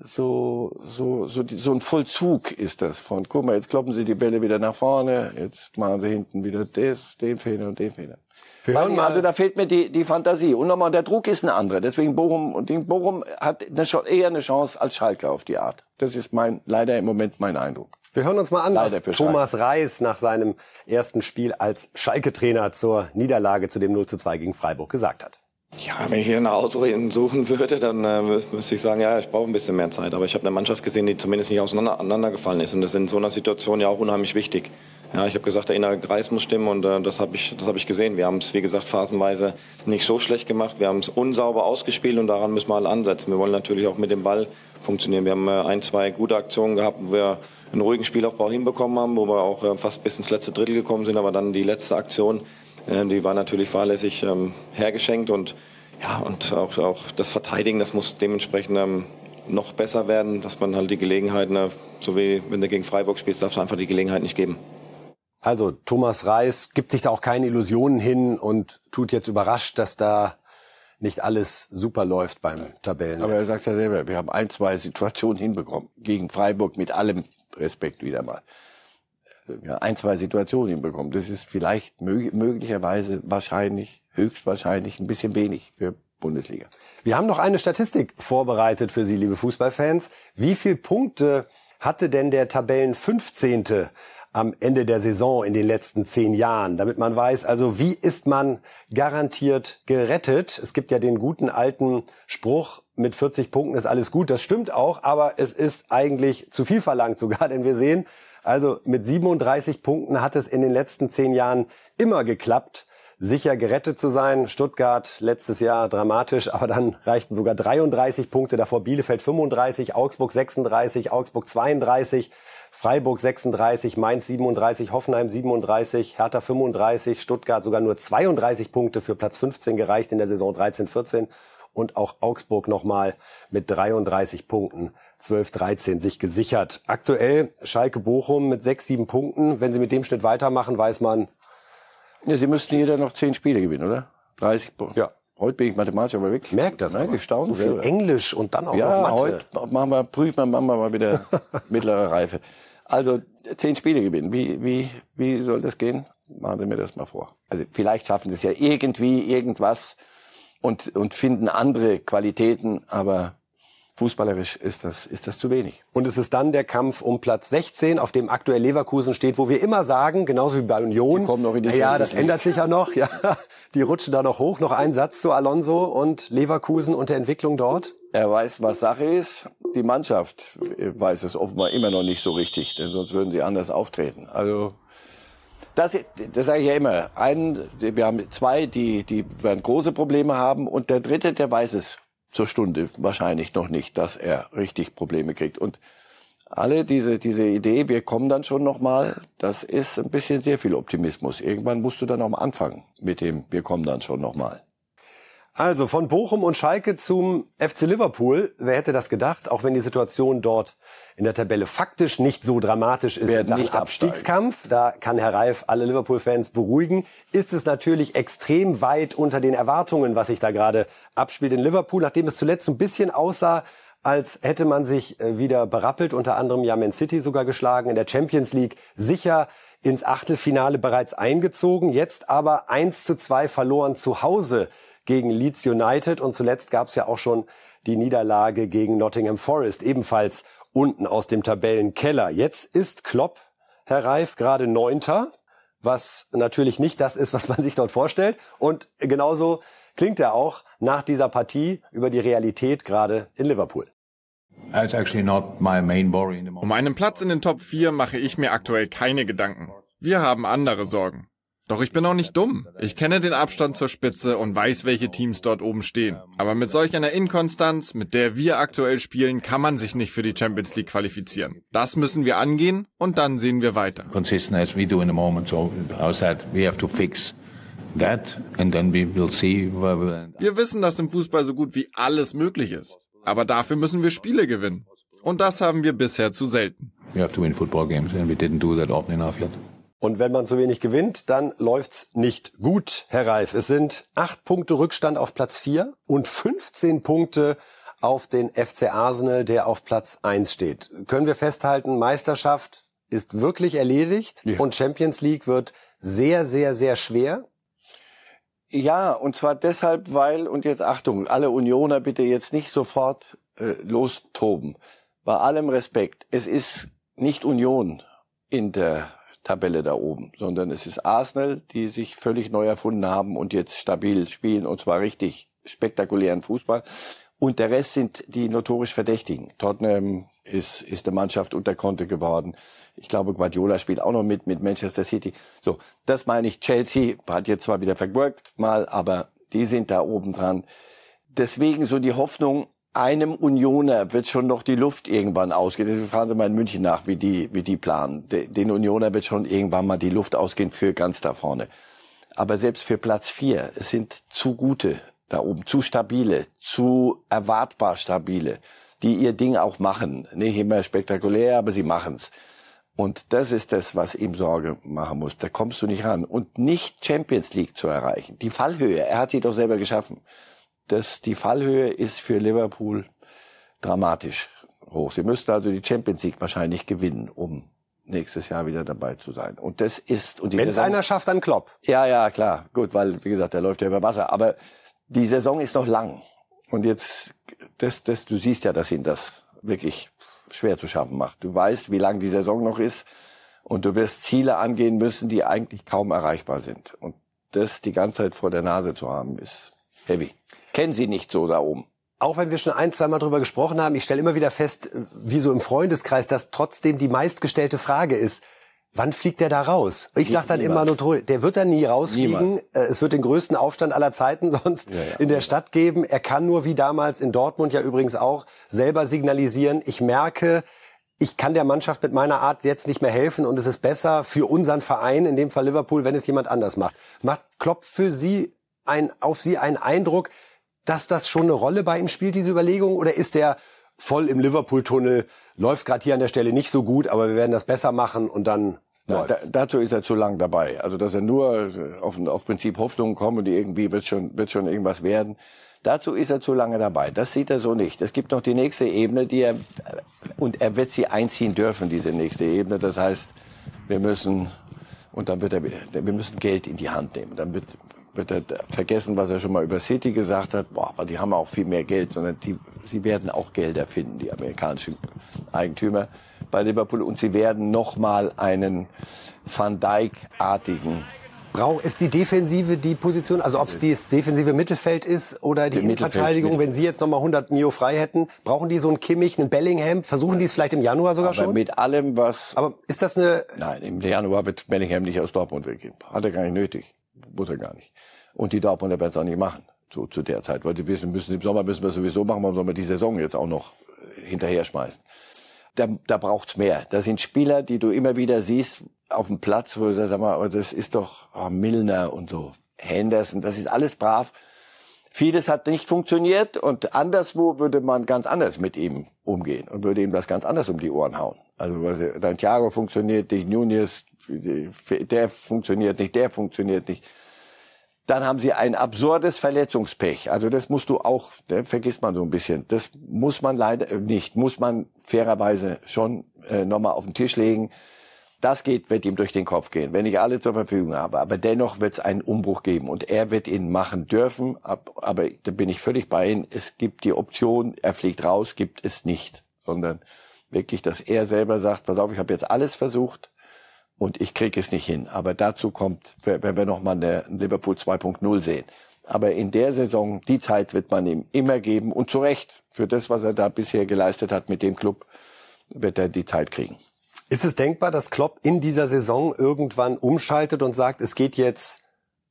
so so so so ein Vollzug ist das von guck mal jetzt kloppen sie die Bälle wieder nach vorne, jetzt machen sie hinten wieder das, den Fehler und den Fehler. Mal. Also da fehlt mir die, die Fantasie. Und nochmal, der Druck ist ein anderer. Deswegen Bochum, und Bochum hat eine, eher eine Chance als Schalke auf die Art. Das ist mein, leider im Moment mein Eindruck. Wir hören uns mal an, was Thomas Reis nach seinem ersten Spiel als Schalke-Trainer zur Niederlage zu dem 0 zu 2 gegen Freiburg gesagt hat. Ja, wenn ich hier eine Ausreden suchen würde, dann äh, müsste ich sagen, ja, ich brauche ein bisschen mehr Zeit. Aber ich habe eine Mannschaft gesehen, die zumindest nicht auseinandergefallen ist. Und das ist in so einer Situation ja auch unheimlich wichtig. Ja, ich habe gesagt, der innere Kreis muss stimmen und äh, das habe ich, das hab ich gesehen. Wir haben es, wie gesagt, phasenweise nicht so schlecht gemacht. Wir haben es unsauber ausgespielt und daran müssen wir alle ansetzen. Wir wollen natürlich auch mit dem Ball funktionieren. Wir haben äh, ein, zwei gute Aktionen gehabt, wo wir einen ruhigen Spielaufbau hinbekommen haben, wo wir auch äh, fast bis ins letzte Drittel gekommen sind. Aber dann die letzte Aktion, die war natürlich fahrlässig ähm, hergeschenkt und ja, und auch, auch das Verteidigen, das muss dementsprechend ähm, noch besser werden, dass man halt die Gelegenheiten, äh, so wie wenn du gegen Freiburg spielst, darfst du einfach die Gelegenheit nicht geben. Also Thomas Reis gibt sich da auch keine Illusionen hin und tut jetzt überrascht, dass da nicht alles super läuft beim Tabellen. Aber er sagt ja selber, wir haben ein, zwei Situationen hinbekommen. Gegen Freiburg mit allem Respekt wieder mal. Haben ein, zwei Situationen hinbekommen. Das ist vielleicht mög möglicherweise wahrscheinlich, höchstwahrscheinlich ein bisschen wenig für Bundesliga. Wir haben noch eine Statistik vorbereitet für Sie, liebe Fußballfans. Wie viel Punkte hatte denn der Tabellen 15 am Ende der Saison in den letzten zehn Jahren, damit man weiß, also wie ist man garantiert gerettet. Es gibt ja den guten alten Spruch, mit 40 Punkten ist alles gut. Das stimmt auch, aber es ist eigentlich zu viel verlangt sogar, denn wir sehen, also mit 37 Punkten hat es in den letzten zehn Jahren immer geklappt, sicher gerettet zu sein. Stuttgart letztes Jahr dramatisch, aber dann reichten sogar 33 Punkte, davor Bielefeld 35, Augsburg 36, Augsburg 32. Freiburg 36, Mainz 37, Hoffenheim 37, Hertha 35, Stuttgart sogar nur 32 Punkte für Platz 15 gereicht in der Saison 13-14 und auch Augsburg nochmal mit 33 Punkten 12-13 sich gesichert. Aktuell Schalke Bochum mit 6, 7 Punkten. Wenn sie mit dem Schnitt weitermachen, weiß man. Ja, sie müssten jeder noch 10 Spiele gewinnen, oder? 30 Punkte. Ja. Heute bin ich mathematisch aber wirklich. Merkt das, ne? Gestaunt. So viel selber. Englisch und dann auch ja, noch Mathe. heute machen wir, prüfen wir, machen wir mal wieder mittlere Reife. Also zehn Spiele gewinnen. Wie, wie, wie soll das gehen? Machen Sie mir das mal vor. Also vielleicht schaffen Sie es ja irgendwie, irgendwas und, und finden andere Qualitäten, aber Fußballerisch ist das, ist das zu wenig. Und es ist dann der Kampf um Platz 16, auf dem aktuell Leverkusen steht, wo wir immer sagen, genauso wie bei Union, die kommen noch in die ja, das ändert sich ja noch, ja, die rutschen da noch hoch. Noch ein Satz zu Alonso und Leverkusen und der Entwicklung dort. Er weiß, was Sache ist. Die Mannschaft weiß es offenbar immer noch nicht so richtig, denn sonst würden sie anders auftreten. Also das, das sage ich ja immer. Ein, wir haben zwei, die, die werden große Probleme haben, und der dritte, der weiß es zur Stunde wahrscheinlich noch nicht, dass er richtig Probleme kriegt. Und alle diese, diese Idee, wir kommen dann schon nochmal, das ist ein bisschen sehr viel Optimismus. Irgendwann musst du dann auch mal anfangen mit dem, wir kommen dann schon nochmal. Also von Bochum und Schalke zum FC Liverpool. Wer hätte das gedacht? Auch wenn die Situation dort in der Tabelle faktisch nicht so dramatisch ist Werden nicht Abstiegskampf. Da kann Herr Reif alle Liverpool-Fans beruhigen. Ist es natürlich extrem weit unter den Erwartungen, was sich da gerade abspielt in Liverpool, nachdem es zuletzt ein bisschen aussah, als hätte man sich äh, wieder berappelt, unter anderem ja Man City sogar geschlagen, in der Champions League sicher ins Achtelfinale bereits eingezogen, jetzt aber 1 zu 2 verloren zu Hause gegen Leeds United und zuletzt gab es ja auch schon die Niederlage gegen Nottingham Forest, ebenfalls unten aus dem Tabellenkeller. Jetzt ist Klopp, Herr Reif, gerade Neunter, was natürlich nicht das ist, was man sich dort vorstellt. Und genauso klingt er auch nach dieser Partie über die Realität gerade in Liverpool. Um einen Platz in den Top 4 mache ich mir aktuell keine Gedanken. Wir haben andere Sorgen. Doch ich bin auch nicht dumm. Ich kenne den Abstand zur Spitze und weiß, welche Teams dort oben stehen. Aber mit solch einer Inkonstanz, mit der wir aktuell spielen, kann man sich nicht für die Champions League qualifizieren. Das müssen wir angehen und dann sehen wir weiter. Consistent as we do in the moment, so outside we have to fix that and then we will see where Wir wissen, dass im Fußball so gut wie alles möglich ist. Aber dafür müssen wir Spiele gewinnen. Und das haben wir bisher zu selten. We have to win football games and we didn't do that often enough yet. Und wenn man zu wenig gewinnt, dann läuft's nicht gut, Herr Reif. Es sind acht Punkte Rückstand auf Platz vier und 15 Punkte auf den FC Arsenal, der auf Platz eins steht. Können wir festhalten, Meisterschaft ist wirklich erledigt ja. und Champions League wird sehr, sehr, sehr schwer. Ja, und zwar deshalb, weil, und jetzt Achtung, alle Unioner bitte jetzt nicht sofort äh, lostoben. Bei allem Respekt, es ist nicht Union in der Tabelle da oben, sondern es ist Arsenal, die sich völlig neu erfunden haben und jetzt stabil spielen und zwar richtig spektakulären Fußball. Und der Rest sind die notorisch Verdächtigen. Tottenham ist, ist eine Mannschaft unter Konte geworden. Ich glaube, Guardiola spielt auch noch mit, mit Manchester City. So, das meine ich. Chelsea hat jetzt zwar wieder vergurkt mal, aber die sind da oben dran. Deswegen so die Hoffnung, einem Unioner wird schon noch die Luft irgendwann ausgehen. Deswegen fragen Sie mal in München nach, wie die, wie die planen. Den Unioner wird schon irgendwann mal die Luft ausgehen für ganz da vorne. Aber selbst für Platz vier, es sind zu gute da oben, zu stabile, zu erwartbar stabile, die ihr Ding auch machen. Nicht immer spektakulär, aber sie machen's. Und das ist das, was ihm Sorge machen muss. Da kommst du nicht ran. Und nicht Champions League zu erreichen. Die Fallhöhe, er hat sie doch selber geschaffen dass die Fallhöhe ist für Liverpool dramatisch hoch. Sie müssten also die Champions League wahrscheinlich gewinnen, um nächstes Jahr wieder dabei zu sein. Und das ist und wenn es einer schafft, dann Klopp. Ja, ja, klar, gut, weil wie gesagt, der läuft ja über Wasser. Aber die Saison ist noch lang und jetzt das, das, du siehst ja, dass ihn das wirklich schwer zu schaffen macht. Du weißt, wie lang die Saison noch ist und du wirst Ziele angehen müssen, die eigentlich kaum erreichbar sind. Und das die ganze Zeit vor der Nase zu haben, ist heavy kennen sie nicht so da oben. Auch wenn wir schon ein, zweimal drüber gesprochen haben, ich stelle immer wieder fest, wie so im Freundeskreis, dass trotzdem die meistgestellte Frage ist, wann fliegt der da raus? Ich sage dann Niemand. immer nur, der wird da nie rausfliegen. Niemand. Äh, es wird den größten Aufstand aller Zeiten sonst ja, ja. in der Stadt geben. Er kann nur wie damals in Dortmund ja übrigens auch selber signalisieren, ich merke, ich kann der Mannschaft mit meiner Art jetzt nicht mehr helfen und es ist besser für unseren Verein, in dem Fall Liverpool, wenn es jemand anders macht. Macht Klopp für Sie ein, auf Sie einen Eindruck, dass das schon eine Rolle bei ihm spielt, diese Überlegung? Oder ist der voll im Liverpool-Tunnel, läuft gerade hier an der Stelle nicht so gut, aber wir werden das besser machen und dann ja, da, dazu ist er zu lang dabei. Also dass er nur auf, auf Prinzip Hoffnungen kommt und irgendwie wird schon, wird schon irgendwas werden. Dazu ist er zu lange dabei. Das sieht er so nicht. Es gibt noch die nächste Ebene, die er und er wird sie einziehen dürfen, diese nächste Ebene. Das heißt, wir müssen und dann wird er, wir müssen Geld in die Hand nehmen. Dann wird wird er vergessen, was er schon mal über City gesagt hat. Boah, aber die haben auch viel mehr Geld, sondern die, sie werden auch Gelder finden, die amerikanischen Eigentümer bei Liverpool. Und sie werden nochmal einen Van Dijk-artigen Braucht es die Defensive die Position, also ob es das defensive Mittelfeld ist oder die, die Innenverteidigung, wenn Sie jetzt nochmal 100 Mio frei hätten, brauchen die so einen Kimmich, einen Bellingham? Versuchen die es vielleicht im Januar sogar Aber schon? mit allem, was... Aber ist das eine... Nein, im Januar wird Bellingham nicht aus Dortmund weggehen. Hat er gar nicht nötig muss er gar nicht. Und die Dortmunder werden es auch nicht machen, so zu der Zeit, weil sie wissen müssen, im Sommer müssen wir sowieso machen, warum sollen wir die Saison jetzt auch noch äh, hinterher schmeißen. Da, da braucht's mehr. Da sind Spieler, die du immer wieder siehst auf dem Platz, wo du sagst, sag mal, oh, das ist doch oh, Milner und so, Henderson, das ist alles brav. Vieles hat nicht funktioniert und anderswo würde man ganz anders mit ihm umgehen und würde ihm das ganz anders um die Ohren hauen. Also dein Thiago funktioniert nicht, Nunez, der funktioniert nicht, der funktioniert nicht. Dann haben sie ein absurdes Verletzungspech. Also das musst du auch, ne, vergisst man so ein bisschen. Das muss man leider äh, nicht, muss man fairerweise schon äh, nochmal auf den Tisch legen. Das geht, wird ihm durch den Kopf gehen, wenn ich alle zur Verfügung habe. Aber dennoch wird es einen Umbruch geben und er wird ihn machen dürfen. Aber da bin ich völlig bei Ihnen. Es gibt die Option, er fliegt raus, gibt es nicht, sondern wirklich, dass er selber sagt, pass auf, ich habe jetzt alles versucht und ich kriege es nicht hin. Aber dazu kommt, wenn wir nochmal eine Liverpool 2.0 sehen, Aber in der Saison, die Zeit wird man ihm immer geben und zu Recht für das, was er da bisher geleistet hat mit dem Club, wird er die Zeit kriegen. Ist es denkbar, dass Klopp in dieser Saison irgendwann umschaltet und sagt, es geht jetzt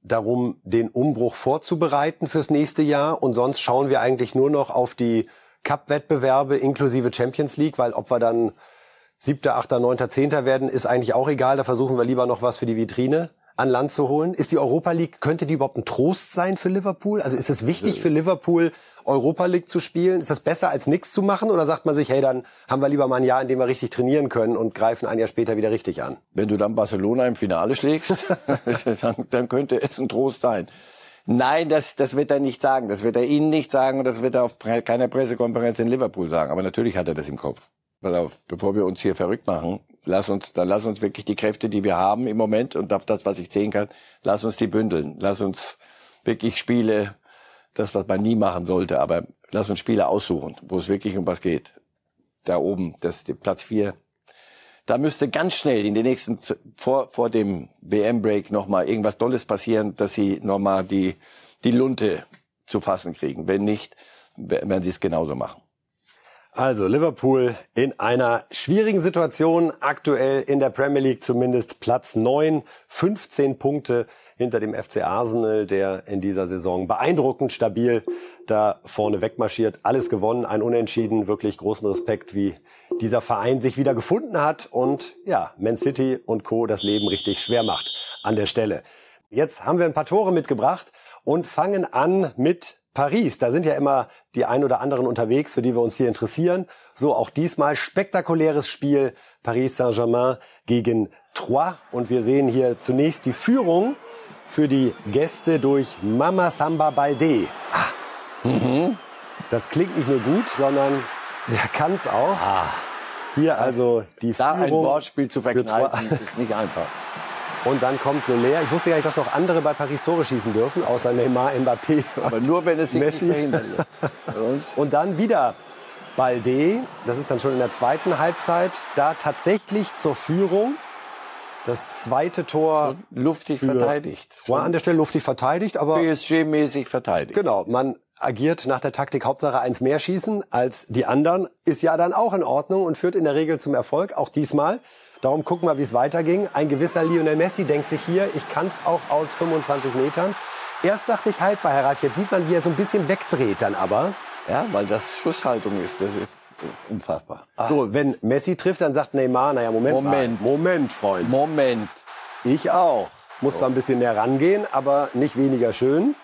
darum, den Umbruch vorzubereiten fürs nächste Jahr und sonst schauen wir eigentlich nur noch auf die Cup-Wettbewerbe inklusive Champions League, weil ob wir dann siebter, achter, neunter, zehnter werden, ist eigentlich auch egal. Da versuchen wir lieber noch was für die Vitrine an Land zu holen. Ist die Europa League, könnte die überhaupt ein Trost sein für Liverpool? Also ist es wichtig für Liverpool, Europa League zu spielen? Ist das besser als nichts zu machen? Oder sagt man sich, hey, dann haben wir lieber mal ein Jahr, in dem wir richtig trainieren können und greifen ein Jahr später wieder richtig an? Wenn du dann Barcelona im Finale schlägst, dann, dann könnte es ein Trost sein. Nein, das, das wird er nicht sagen. Das wird er Ihnen nicht sagen und das wird er auf keiner Pressekonferenz in Liverpool sagen. Aber natürlich hat er das im Kopf. Pass auf, bevor wir uns hier verrückt machen, lass uns, dann lass uns wirklich die Kräfte, die wir haben im Moment und auf das, was ich sehen kann, lass uns die bündeln. Lass uns wirklich Spiele, das, was man nie machen sollte, aber lass uns Spiele aussuchen, wo es wirklich um was geht. Da oben, das, die Platz vier. Da müsste ganz schnell in den nächsten, vor, vor dem WM-Break nochmal irgendwas Tolles passieren, dass sie nochmal die, die Lunte zu fassen kriegen. Wenn nicht, werden sie es genauso machen. Also Liverpool in einer schwierigen Situation, aktuell in der Premier League zumindest Platz 9, 15 Punkte hinter dem FC Arsenal, der in dieser Saison beeindruckend stabil da vorne wegmarschiert. Alles gewonnen, ein Unentschieden, wirklich großen Respekt, wie dieser Verein sich wieder gefunden hat und ja, Man City und Co. das Leben richtig schwer macht an der Stelle. Jetzt haben wir ein paar Tore mitgebracht und fangen an mit Paris, da sind ja immer die ein oder anderen unterwegs, für die wir uns hier interessieren. So auch diesmal spektakuläres Spiel Paris Saint-Germain gegen Troyes. Und wir sehen hier zunächst die Führung für die Gäste durch Mama Samba Balde. Ah. Mhm. Das klingt nicht nur gut, sondern der kann es auch. Ah. Hier also die da Führung. Da ein Wortspiel zu verkneifen, ist nicht einfach. Und dann kommt so leer. Ich wusste gar nicht, dass noch andere bei Paris Tore schießen dürfen, außer Neymar, Mbappé. Aber nur, wenn es sich Messi. nicht verhindert Und dann wieder Balde. Das ist dann schon in der zweiten Halbzeit. Da tatsächlich zur Führung. Das zweite Tor. Schon luftig verteidigt. War an der Stelle luftig verteidigt, aber. PSG-mäßig verteidigt. Genau. Man agiert nach der Taktik Hauptsache eins mehr schießen als die anderen. Ist ja dann auch in Ordnung und führt in der Regel zum Erfolg. Auch diesmal. Darum gucken wir, wie es weiterging. Ein gewisser Lionel Messi denkt sich hier, ich kann es auch aus 25 Metern. Erst dachte ich haltbar, Herr Reif. Jetzt sieht man, wie er so ein bisschen wegdreht dann aber. Ja, weil das Schusshaltung ist. Das ist, unfassbar. Ach. So, wenn Messi trifft, dann sagt Neymar, naja, Moment Moment. Mal. Moment, Freund. Moment. Ich auch. Muss so. zwar ein bisschen näher rangehen, aber nicht weniger schön.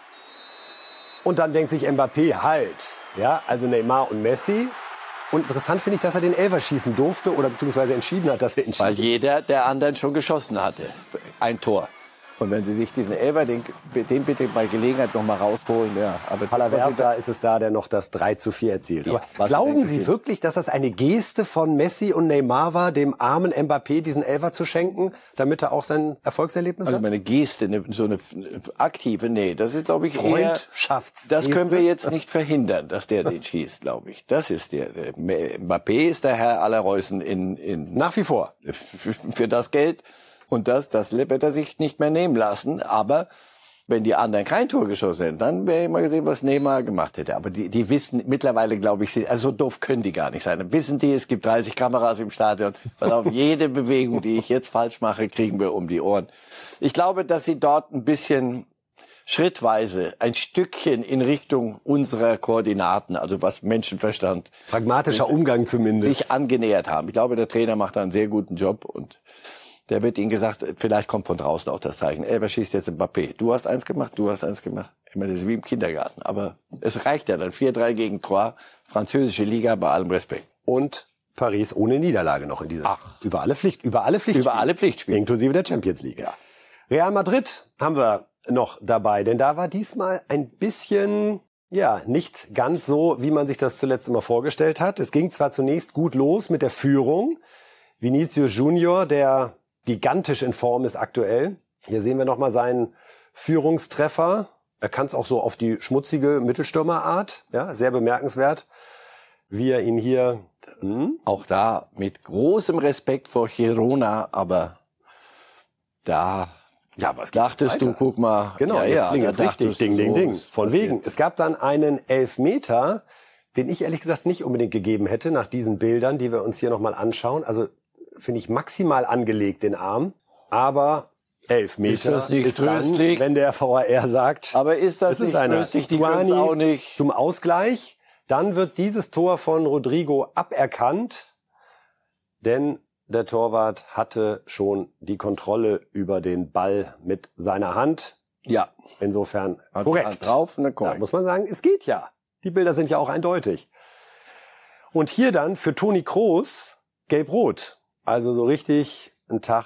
Und dann denkt sich Mbappé, halt. Ja, also Neymar und Messi. Und interessant finde ich, dass er den Elfer schießen durfte oder beziehungsweise entschieden hat, dass er entschieden Weil jeder der anderen schon geschossen hatte. Ein Tor. Und wenn Sie sich diesen Elber, den, den bitte bei Gelegenheit noch mal rausholen, ja. Aber Palaversa ist es da, der noch das 3 zu 4 erzielt. Ja, glauben Sie wirklich, dass das eine Geste von Messi und Neymar war, dem armen Mbappé diesen Elfer zu schenken, damit er auch sein Erfolgserlebnis also hat? Also meine Geste, eine, so eine aktive, nee, das ist glaube ich Freundschafts Das können wir jetzt nicht verhindern, dass der den schießt, glaube ich. Das ist der, der Mbappé ist der Herr aller Reusen in, in nach wie vor für das Geld und das, das wird er sich nicht mehr nehmen lassen. Aber wenn die anderen kein Tor geschossen hätten, dann wäre immer gesehen, was Neymar gemacht hätte. Aber die, die wissen mittlerweile, glaube ich, also so doof können die gar nicht sein. Dann wissen die, es gibt 30 Kameras im Stadion. Weil auf jede Bewegung, die ich jetzt falsch mache, kriegen wir um die Ohren. Ich glaube, dass sie dort ein bisschen schrittweise ein Stückchen in Richtung unserer Koordinaten, also was Menschenverstand. Pragmatischer Umgang zumindest. Sich angenähert haben. Ich glaube, der Trainer macht da einen sehr guten Job und der wird ihnen gesagt, vielleicht kommt von draußen auch das Zeichen. Ey, wer schießt jetzt Mbappé? Du hast eins gemacht, du hast eins gemacht. Ich meine, das ist wie im Kindergarten. Aber es reicht ja dann. 4-3 gegen Troyes, französische Liga, bei allem Respekt. Und Paris ohne Niederlage noch in dieser. Ach. Über alle Pflicht, über alle Pflichtspiele. Über alle Pflichtspiele. Inklusive der Champions League. Ja. Real Madrid haben wir noch dabei, denn da war diesmal ein bisschen ja, nicht ganz so, wie man sich das zuletzt immer vorgestellt hat. Es ging zwar zunächst gut los mit der Führung. Vinicius Junior, der gigantisch in Form ist aktuell. Hier sehen wir nochmal seinen Führungstreffer. Er kann es auch so auf die schmutzige Mittelstürmerart. Ja, sehr bemerkenswert, wie er ihn hier. Hm? Auch da mit großem Respekt vor Girona, aber da Ja, es geht Dachtest weiter. du, guck mal. Genau, ja, jetzt ja, klingelt's da richtig. Ding, ding, ding. was Von wegen. Es gab dann einen Elfmeter, den ich ehrlich gesagt nicht unbedingt gegeben hätte nach diesen Bildern, die wir uns hier nochmal anschauen. Also finde ich maximal angelegt den Arm, aber Elfmeter Ist das nicht dann, tröstlich? wenn der VAR sagt. Aber ist das ist nicht einer. tröstlich? Die Stuani auch nicht. zum Ausgleich. Dann wird dieses Tor von Rodrigo aberkannt, denn der Torwart hatte schon die Kontrolle über den Ball mit seiner Hand. Ja. Insofern Hat- korrekt. hat drauf und dann Da korrekt. muss man sagen, es geht ja. Die Bilder sind ja auch eindeutig. Und hier dann für Toni Kroos gelb-rot. Also so richtig ein Tag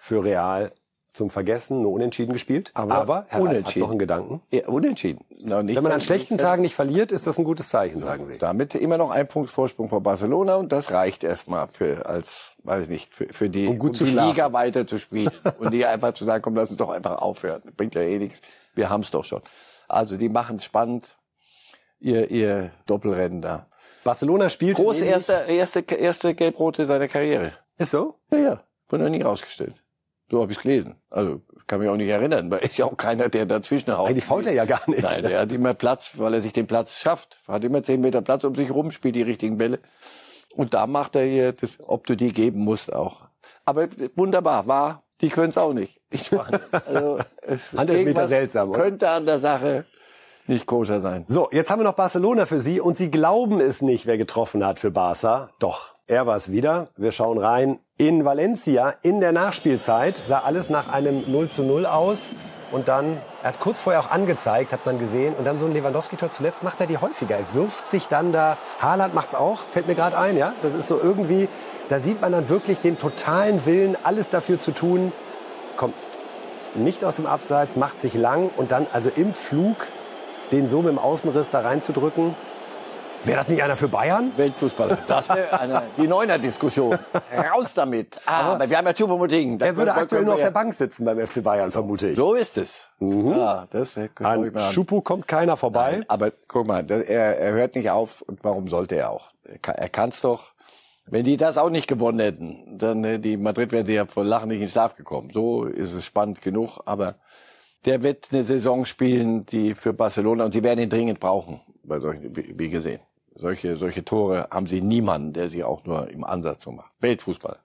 für Real zum Vergessen, nur unentschieden gespielt. Aber Herr Reif hat unentschieden. noch einen Gedanken. Ja, unentschieden. Nicht Wenn man an schlechten Tagen nicht verliert, ist das ein gutes Zeichen, sagen Sie. Damit immer noch ein Punkt Vorsprung vor Barcelona und das reicht erstmal für als weiß ich nicht für, für die Um gut zu die schlafen. Liga weiter zu spielen und nicht einfach zu sagen, komm, lass uns doch einfach aufhören. Bringt ja eh nichts. Wir haben's doch schon. Also die machen es spannend. Ihr ihr Doppelrennen da. Barcelona spielt Groß nämlich- erste erste erste gelb-rote seiner Karriere. Ist so? Ja, ja. Wurde noch nie rausgestellt. So habe ich gelesen. Also kann mich auch nicht erinnern, weil ist ja auch keiner, der dazwischen haut. Eigentlich fault er ja gar nicht. Nein, der hat immer Platz, weil er sich den Platz schafft. Hat immer zehn Meter Platz um sich rum, spielt die richtigen Bälle. Und da macht er hier, das, ob du die geben musst auch. Aber wunderbar, war, die können es auch nicht. Ich meine, also, es, Handelfmeter seltsam, oder? Könnte an der Sache nicht koscher sein. So, jetzt haben wir noch Barcelona für Sie und Sie glauben es nicht, wer getroffen hat für Barca. Doch, er war es wieder. Wir schauen rein. In Valencia in der Nachspielzeit sah alles nach einem 0 zu 0 aus. Und dann, er hat kurz vorher auch angezeigt, hat man gesehen. Und dann so ein Lewandowski-Tor. Zuletzt macht er die häufiger. Er wirft sich dann da. Haaland macht's auch, fällt mir gerade ein, ja. Das ist so irgendwie, da sieht man dann wirklich den totalen Willen, alles dafür zu tun. Kommt nicht aus dem Abseits, macht sich lang und dann also im Flug den so mit dem Außenriss da reinzudrücken. Wäre das nicht einer für Bayern? Weltfußballer. Das wäre eine, die Neuner-Diskussion. Raus damit. Aber wir haben ja Choupo-Moting. Er würde aktuell nur auf der Bank sitzen beim FC Bayern, vermute ich. So ist es. Ja, das wäre An Schupo kommt keiner vorbei. Nein, aber guck mal, das- er, er hört nicht auf. Und warum sollte er auch? Er kann- kann's doch. Wenn die das auch nicht gewonnen hätten, dann äh, die Madrid wären sie ja vor Lachen nicht in Schlaf gekommen. So ist es spannend genug. Aber der wird eine Saison spielen, die für Barcelona und sie werden ihn dringend brauchen. Bei solchen, wie gesehen. Solche, solche Tore haben sie niemanden, der sie auch nur im Ansatz so macht. Weltfußball.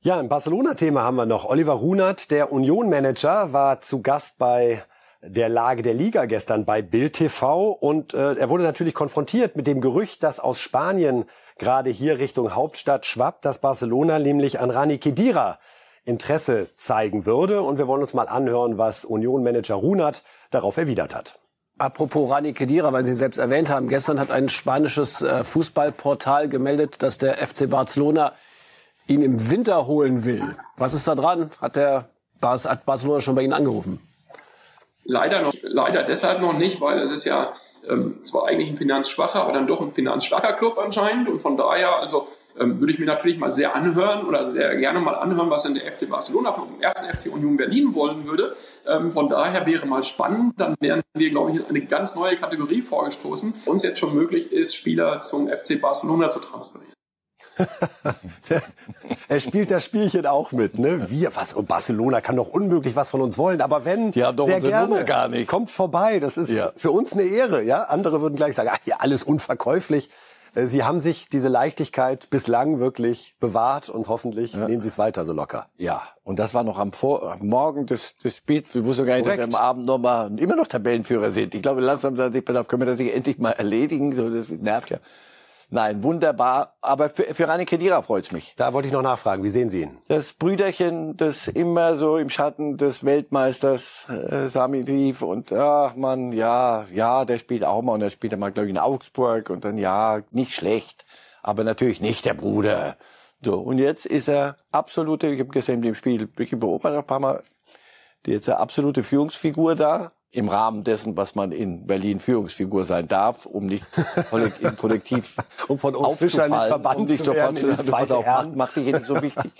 Ja, ein Barcelona-Thema haben wir noch. Oliver Runert, der Union-Manager, war zu Gast bei der Lage der Liga gestern bei Bild TV und äh, er wurde natürlich konfrontiert mit dem Gerücht, dass aus Spanien gerade hier Richtung Hauptstadt schwappt, dass Barcelona nämlich an Rani Kedira Interesse zeigen würde und wir wollen uns mal anhören, was Union-Manager Runert darauf erwidert hat. Apropos Rani Kedira, weil Sie ihn selbst erwähnt haben. Gestern hat ein spanisches äh, Fußballportal gemeldet, dass der FC Barcelona ihn im Winter holen will. Was ist da dran? Hat der Bar hat Barcelona schon bei Ihnen angerufen? Leider noch, leider deshalb noch nicht, weil es ist ja ähm, zwar eigentlich ein finanzschwacher, aber dann doch ein finanzstarker Club anscheinend. Und von daher, also ähm, würde ich mir natürlich mal sehr anhören oder sehr gerne mal anhören, was denn der FC Barcelona vom ersten FC Union Berlin wollen würde. Ähm, von daher wäre mal spannend. Dann wären wir, glaube ich, in eine ganz neue Kategorie vorgestoßen. Uns jetzt schon möglich ist, Spieler zum FC Barcelona zu transferieren. er spielt das Spielchen auch mit, ne? Wir, was, und Barcelona kann doch unmöglich was von uns wollen, aber wenn, haben doch sehr gerne, Nummer gar nicht. kommt vorbei, das ist Ja. für uns eine Ehre, ja? Andere würden gleich sagen, ach ja, alles unverkäuflich. Äh, Sie haben sich diese Leichtigkeit bislang wirklich bewahrt und hoffentlich nehmen Sie es weiter so locker. Ja, und das war noch am, Vor am Morgen des, des Spiels. Wir wussten gar nicht, dass wir Korrekt. am Abend noch mal immer noch Tabellenführer sind. Ich glaube, langsam sagen sich, pass auf, können wir das nicht endlich mal erledigen? So, das nervt ja. Nein, wunderbar. Aber für, für Rani Kedira freut's mich. Da wollte ich noch nachfragen, wie sehen Sie ihn? Das Brüderchen, das immer so im Schatten des Weltmeisters äh, Sami lief und ach man, ja, ja, der spielt auch mal und der spielt mal, glaube ich, in Augsburg und dann ja, nicht schlecht, aber natürlich nicht der Bruder. So, und jetzt ist er absolute, ich habe gestern in dem Spiel wirklich beobachtet ein paar Mal, die jetzt eine absolute Führungsfigur da, im Rahmen dessen, was man in Berlin Führungsfigur sein darf, um nicht im Kollektiv Um von uns Fischern nicht verbannt um nicht zu werden zu in die sagen, pass zweite auf, Herren. mach, mach dich nicht so wichtig.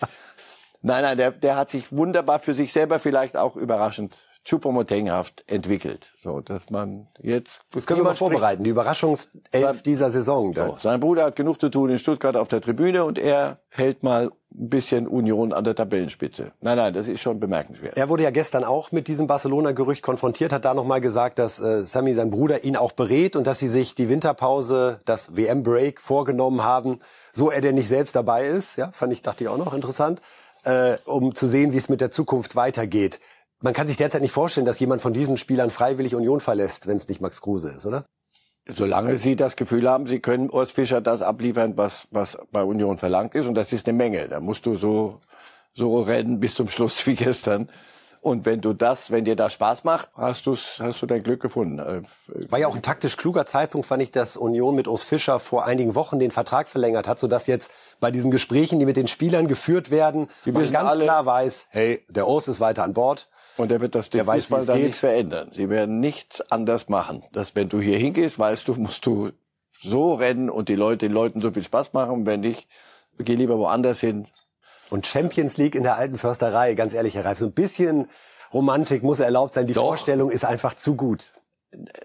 Nein, nein, der, der hat sich wunderbar für sich selber vielleicht auch überraschend Choupo-Moting-haft entwickelt. So, dass man jetzt... Das können wir mal vorbereiten, die Überraschungself dieser Saison. So, sein Bruder hat genug zu tun in Stuttgart auf der Tribüne und er hält mal ein bisschen Union an der Tabellenspitze. Nein, nein, das ist schon bemerkenswert. Er wurde ja gestern auch mit diesem Barcelona-Gerücht konfrontiert, hat da nochmal gesagt, dass äh, Sammy, sein Bruder, ihn auch berät und dass sie sich die Winterpause, das WM-Break vorgenommen haben, so er denn nicht selbst dabei ist. Ja, fand ich, dachte ich auch noch interessant, äh, um zu sehen, wie es mit der Zukunft weitergeht. Man kann sich derzeit nicht vorstellen, dass jemand von diesen Spielern freiwillig Union verlässt, wenn es nicht Max Kruse ist, oder? Solange Sie das Gefühl haben, Sie können Urs Fischer das abliefern, was, was bei Union verlangt ist, und das ist eine Menge. Da musst du so, so rennen bis zum Schluss wie gestern. Und wenn du das, wenn dir das Spaß macht, hast, du's, hast du dein Glück gefunden. Äh, War ja auch ein taktisch kluger Zeitpunkt, fand ich, dass Union mit Urs Fischer vor einigen Wochen den Vertrag verlängert hat, sodass jetzt bei diesen Gesprächen, die mit den Spielern geführt werden, man ganz alle, klar weiß, hey, der Urs ist weiter an Bord. Und er wird das der Fußball weiß, dann nichts verändern. Sie werden nichts anders machen. Dass wenn du hier hingehst, weißt du, musst du so rennen und die Leute, den Leuten so viel Spaß machen. Wenn nicht, geh lieber woanders hin. Und Champions League in der alten Försterei, ganz ehrlich, Herr Reif, so ein bisschen Romantik muss erlaubt sein. Die Doch. Vorstellung ist einfach zu gut.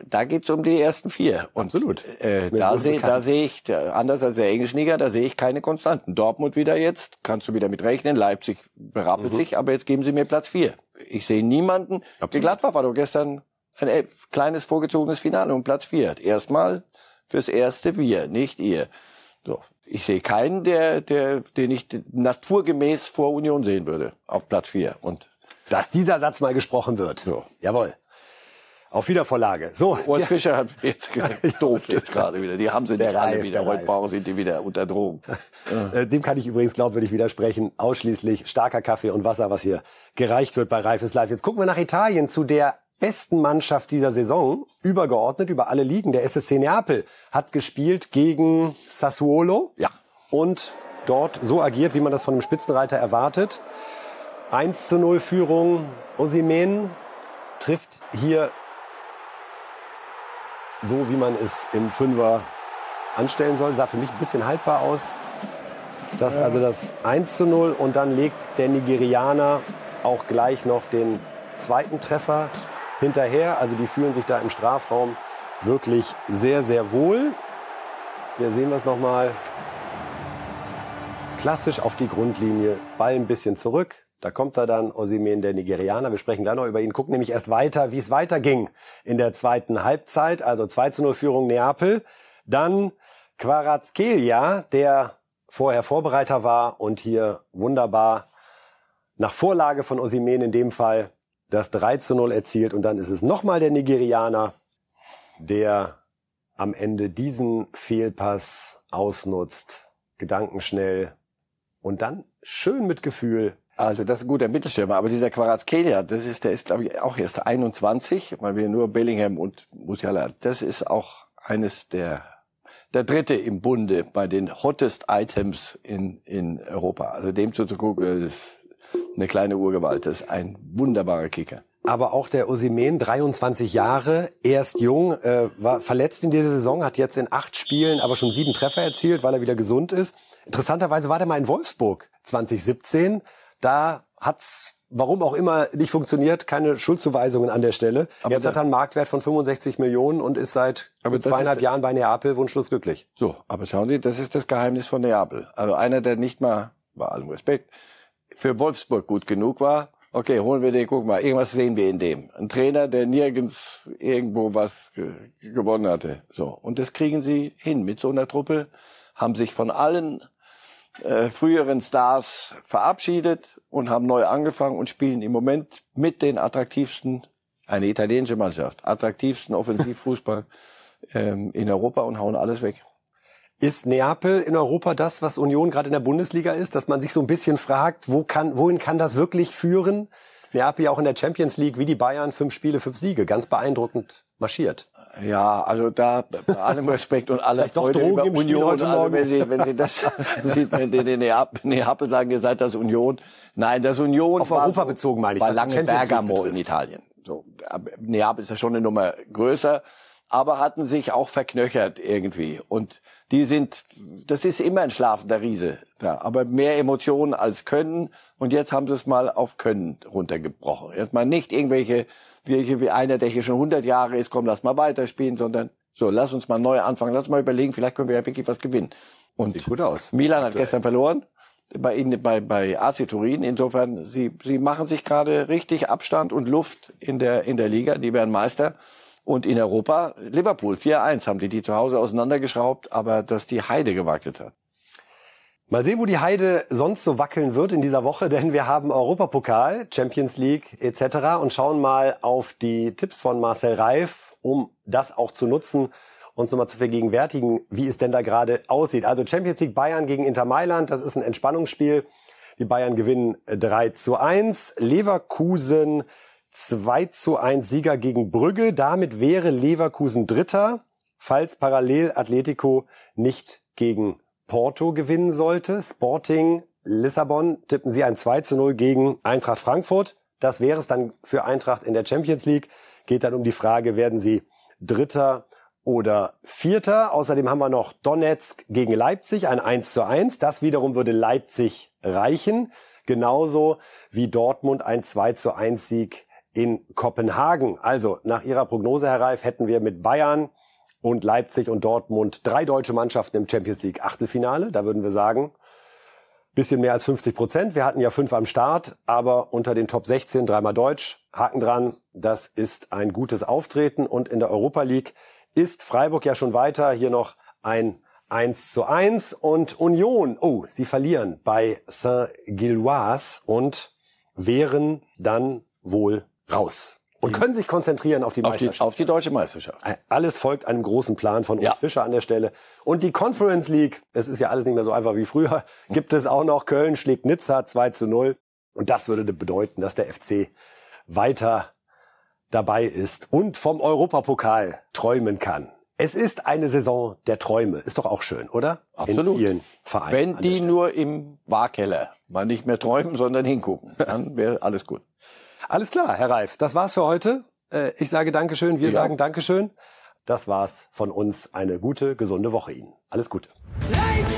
Da geht's um die ersten vier. Und, Absolut. Äh, da sehe da seh ich, anders als der Englischliga, da sehe ich keine Konstanten. Dortmund wieder jetzt, kannst du wieder mit rechnen. Leipzig berappelt mhm. sich, aber jetzt geben sie mir Platz vier. Ich sehe niemanden. Absolut. Die Gladbach war doch gestern ein äh, kleines vorgezogenes Finale um Platz vier. Erstmal fürs erste wir, nicht ihr. So. Ich sehe keinen, der, der, den ich naturgemäß vor Union sehen würde, auf Platz vier. Und dass dieser Satz mal gesprochen wird. So. Jawohl. Auf Wiedervorlage. So. Urs ja. Fischer hat jetzt doof jetzt gerade wieder. Die haben sie nicht alle wieder. Heute brauchen sie die wieder unter Drogen. Äh, dem kann ich übrigens glaubwürdig widersprechen. Ausschließlich starker Kaffee und Wasser, was hier gereicht wird bei Reifes Live. Jetzt gucken wir nach Italien zu der besten Mannschaft dieser Saison, übergeordnet über alle Ligen. Der SSC Neapel hat gespielt gegen Sassuolo. Ja. Und dort so agiert, wie man das von einem Spitzenreiter erwartet. 1 zu 0 Führung. Osimen trifft hier so, wie man es im Fünfer anstellen soll. Sah für mich ein bisschen haltbar aus. Das, also das 1 zu 0 und dann legt der Nigerianer auch gleich noch den zweiten Treffer hinterher. Also die fühlen sich da im Strafraum wirklich sehr, sehr wohl. Hier sehen wir es nochmal. Klassisch auf die Grundlinie, Ball ein bisschen zurück, da kommt er dann, Osimen, der Nigerianer. Wir sprechen gleich noch über ihn. Gucken nämlich erst weiter, wie es weiterging in der zweiten Halbzeit. Also 2 zu 0 Führung Neapel. Dann Quarazkelia, der vorher Vorbereiter war und hier wunderbar nach Vorlage von Osimen in dem Fall das 3 zu 0 erzielt. Und dann ist es nochmal der Nigerianer, der am Ende diesen Fehlpass ausnutzt, gedankenschnell und dann schön mit Gefühl also das ist ein guter Mittelstürmer, aber dieser Quarazkelia, das ist, der ist glaube ich auch erst 21, weil wir nur Bellingham und Musiala, das ist auch eines der der dritte im Bunde bei den hottest Items in in Europa. Also dem zuzugucken, ist eine kleine Urgewalt, das ist ein wunderbarer Kicker. Aber auch der Osimen, 23 Jahre, erst jung, äh, war verletzt in dieser Saison, hat jetzt in acht Spielen aber schon sieben Treffer erzielt, weil er wieder gesund ist. Interessanterweise war der mal in Wolfsburg 2017, da hat's warum auch immer nicht funktioniert, keine Schuldzuweisungen an der Stelle. Aber Jetzt hat er einen Marktwert von 65 Millionen und ist seit zweieinhalb Jahren bei Neapel wunschlos glücklich. So, aber schauen Sie, das ist das Geheimnis von Neapel. Also einer, der nicht mal, bei allem Respekt, für Wolfsburg gut genug war. Okay, holen wir den, guck mal, irgendwas sehen wir in dem. Ein Trainer, der nirgends irgendwo was gewonnen hatte. So. Und das kriegen sie hin mit so einer Truppe, haben sich von allen äh, früheren Stars verabschiedet und haben neu angefangen und spielen im Moment mit den attraktivsten, eine italienische Mannschaft, attraktivsten Offensivfußball ähm, in Europa und hauen alles weg. Ist Neapel in Europa das, was Union gerade in der Bundesliga ist, dass man sich so ein bisschen fragt, wo kann, wohin kann das wirklich führen? Neapel ja auch in der Champions League wie die Bayern fünf Spiele, fünf Siege, ganz beeindruckend marschiert. Ja, also da bei allem Respekt und aller Freude über Union. Heute also, wenn, Sie, wenn Sie das sieht, wenn Sie den Neapel sagen, ihr seid das Union. Nein, das Union auf Europa bezogen meine ich. War lange Bergamo in Italien. So, Neapel ist ja schon eine Nummer größer. aber hatten sich auch verknöchert irgendwie. Und die sind, das ist immer ein schlafender Riese, ja, aber mehr Emotionen als Können. Und jetzt haben sie es mal auf Können runtergebrochen. Jetzt mal nicht irgendwelche, wie einer, der hier schon 100 Jahre ist, komm, lass mal weiterspielen, sondern so, lass uns mal neu anfangen, lass mal überlegen, vielleicht können wir ja wirklich was gewinnen. Und Sieht gut aus. Milan hat gestern verloren bei Ihnen bei bei AC Turin. Insofern sie sie machen sich gerade richtig Abstand und Luft in der in der Liga. Die werden Meister und in Europa Liverpool 4-1 haben die die zu Hause auseinandergeschraubt, aber dass die Heide gewackelt hat. Mal sehen, wo die Heide sonst so wackeln wird in dieser Woche, denn wir haben Europapokal, Champions League etc. und schauen mal auf die Tipps von Marcel Reif, um das auch zu nutzen, uns nochmal zu vergegenwärtigen, wie es denn da gerade aussieht. Also Champions League Bayern gegen Inter Mailand, das ist ein Entspannungsspiel. Die Bayern gewinnen 3 zu 1. Leverkusen 2 zu 1 Sieger gegen Brügge. Damit wäre Leverkusen Dritter, falls parallel Atletico nicht gegen Porto gewinnen sollte. Sporting Lissabon tippen sie ein 2 zu 0 gegen Eintracht Frankfurt. Das wäre es dann für Eintracht in der Champions League. Geht dann um die Frage, werden sie Dritter oder Vierter. Außerdem haben wir noch Donetsk gegen Leipzig, ein 1 zu 1. Das wiederum würde Leipzig reichen. Genauso wie Dortmund ein 2 zu 1 Sieg in Kopenhagen. Also nach Ihrer Prognose, Herr Reif, hätten wir mit Bayern und Leipzig und Dortmund drei deutsche Mannschaften im Champions League Achtelfinale. Da würden wir sagen, bisschen mehr als 50 Prozent. Wir hatten ja fünf am Start, aber unter den Top 16 dreimal Deutsch. Haken dran, das ist ein gutes Auftreten. Und in der Europa League ist Freiburg ja schon weiter. Hier noch ein 1 zu 1 und Union, oh, sie verlieren bei Saint-Gilloise und wären dann wohl raus. Und können sich konzentrieren auf die Auf Meisterschaft. die, auf die deutsche Meisterschaft. Alles folgt einem großen Plan von Urs Ja. Fischer an der Stelle. Und die Conference League, es ist ja alles nicht mehr so einfach wie früher, gibt es auch noch. Köln schlägt Nizza 2 zu 0. Und das würde bedeuten, dass der FC weiter dabei ist und vom Europapokal träumen kann. Es ist eine Saison der Träume. Ist doch auch schön, oder? Absolut. In vielen Vereinen. Wenn die nur im Barkeller mal nicht mehr träumen, sondern hingucken, dann wäre alles gut. Alles klar, Herr Reif. Das war's für heute. Äh, Ich sage Dankeschön, wir Ja. sagen Dankeschön. Das war's von uns. Eine gute, gesunde Woche Ihnen. Alles Gute. Lights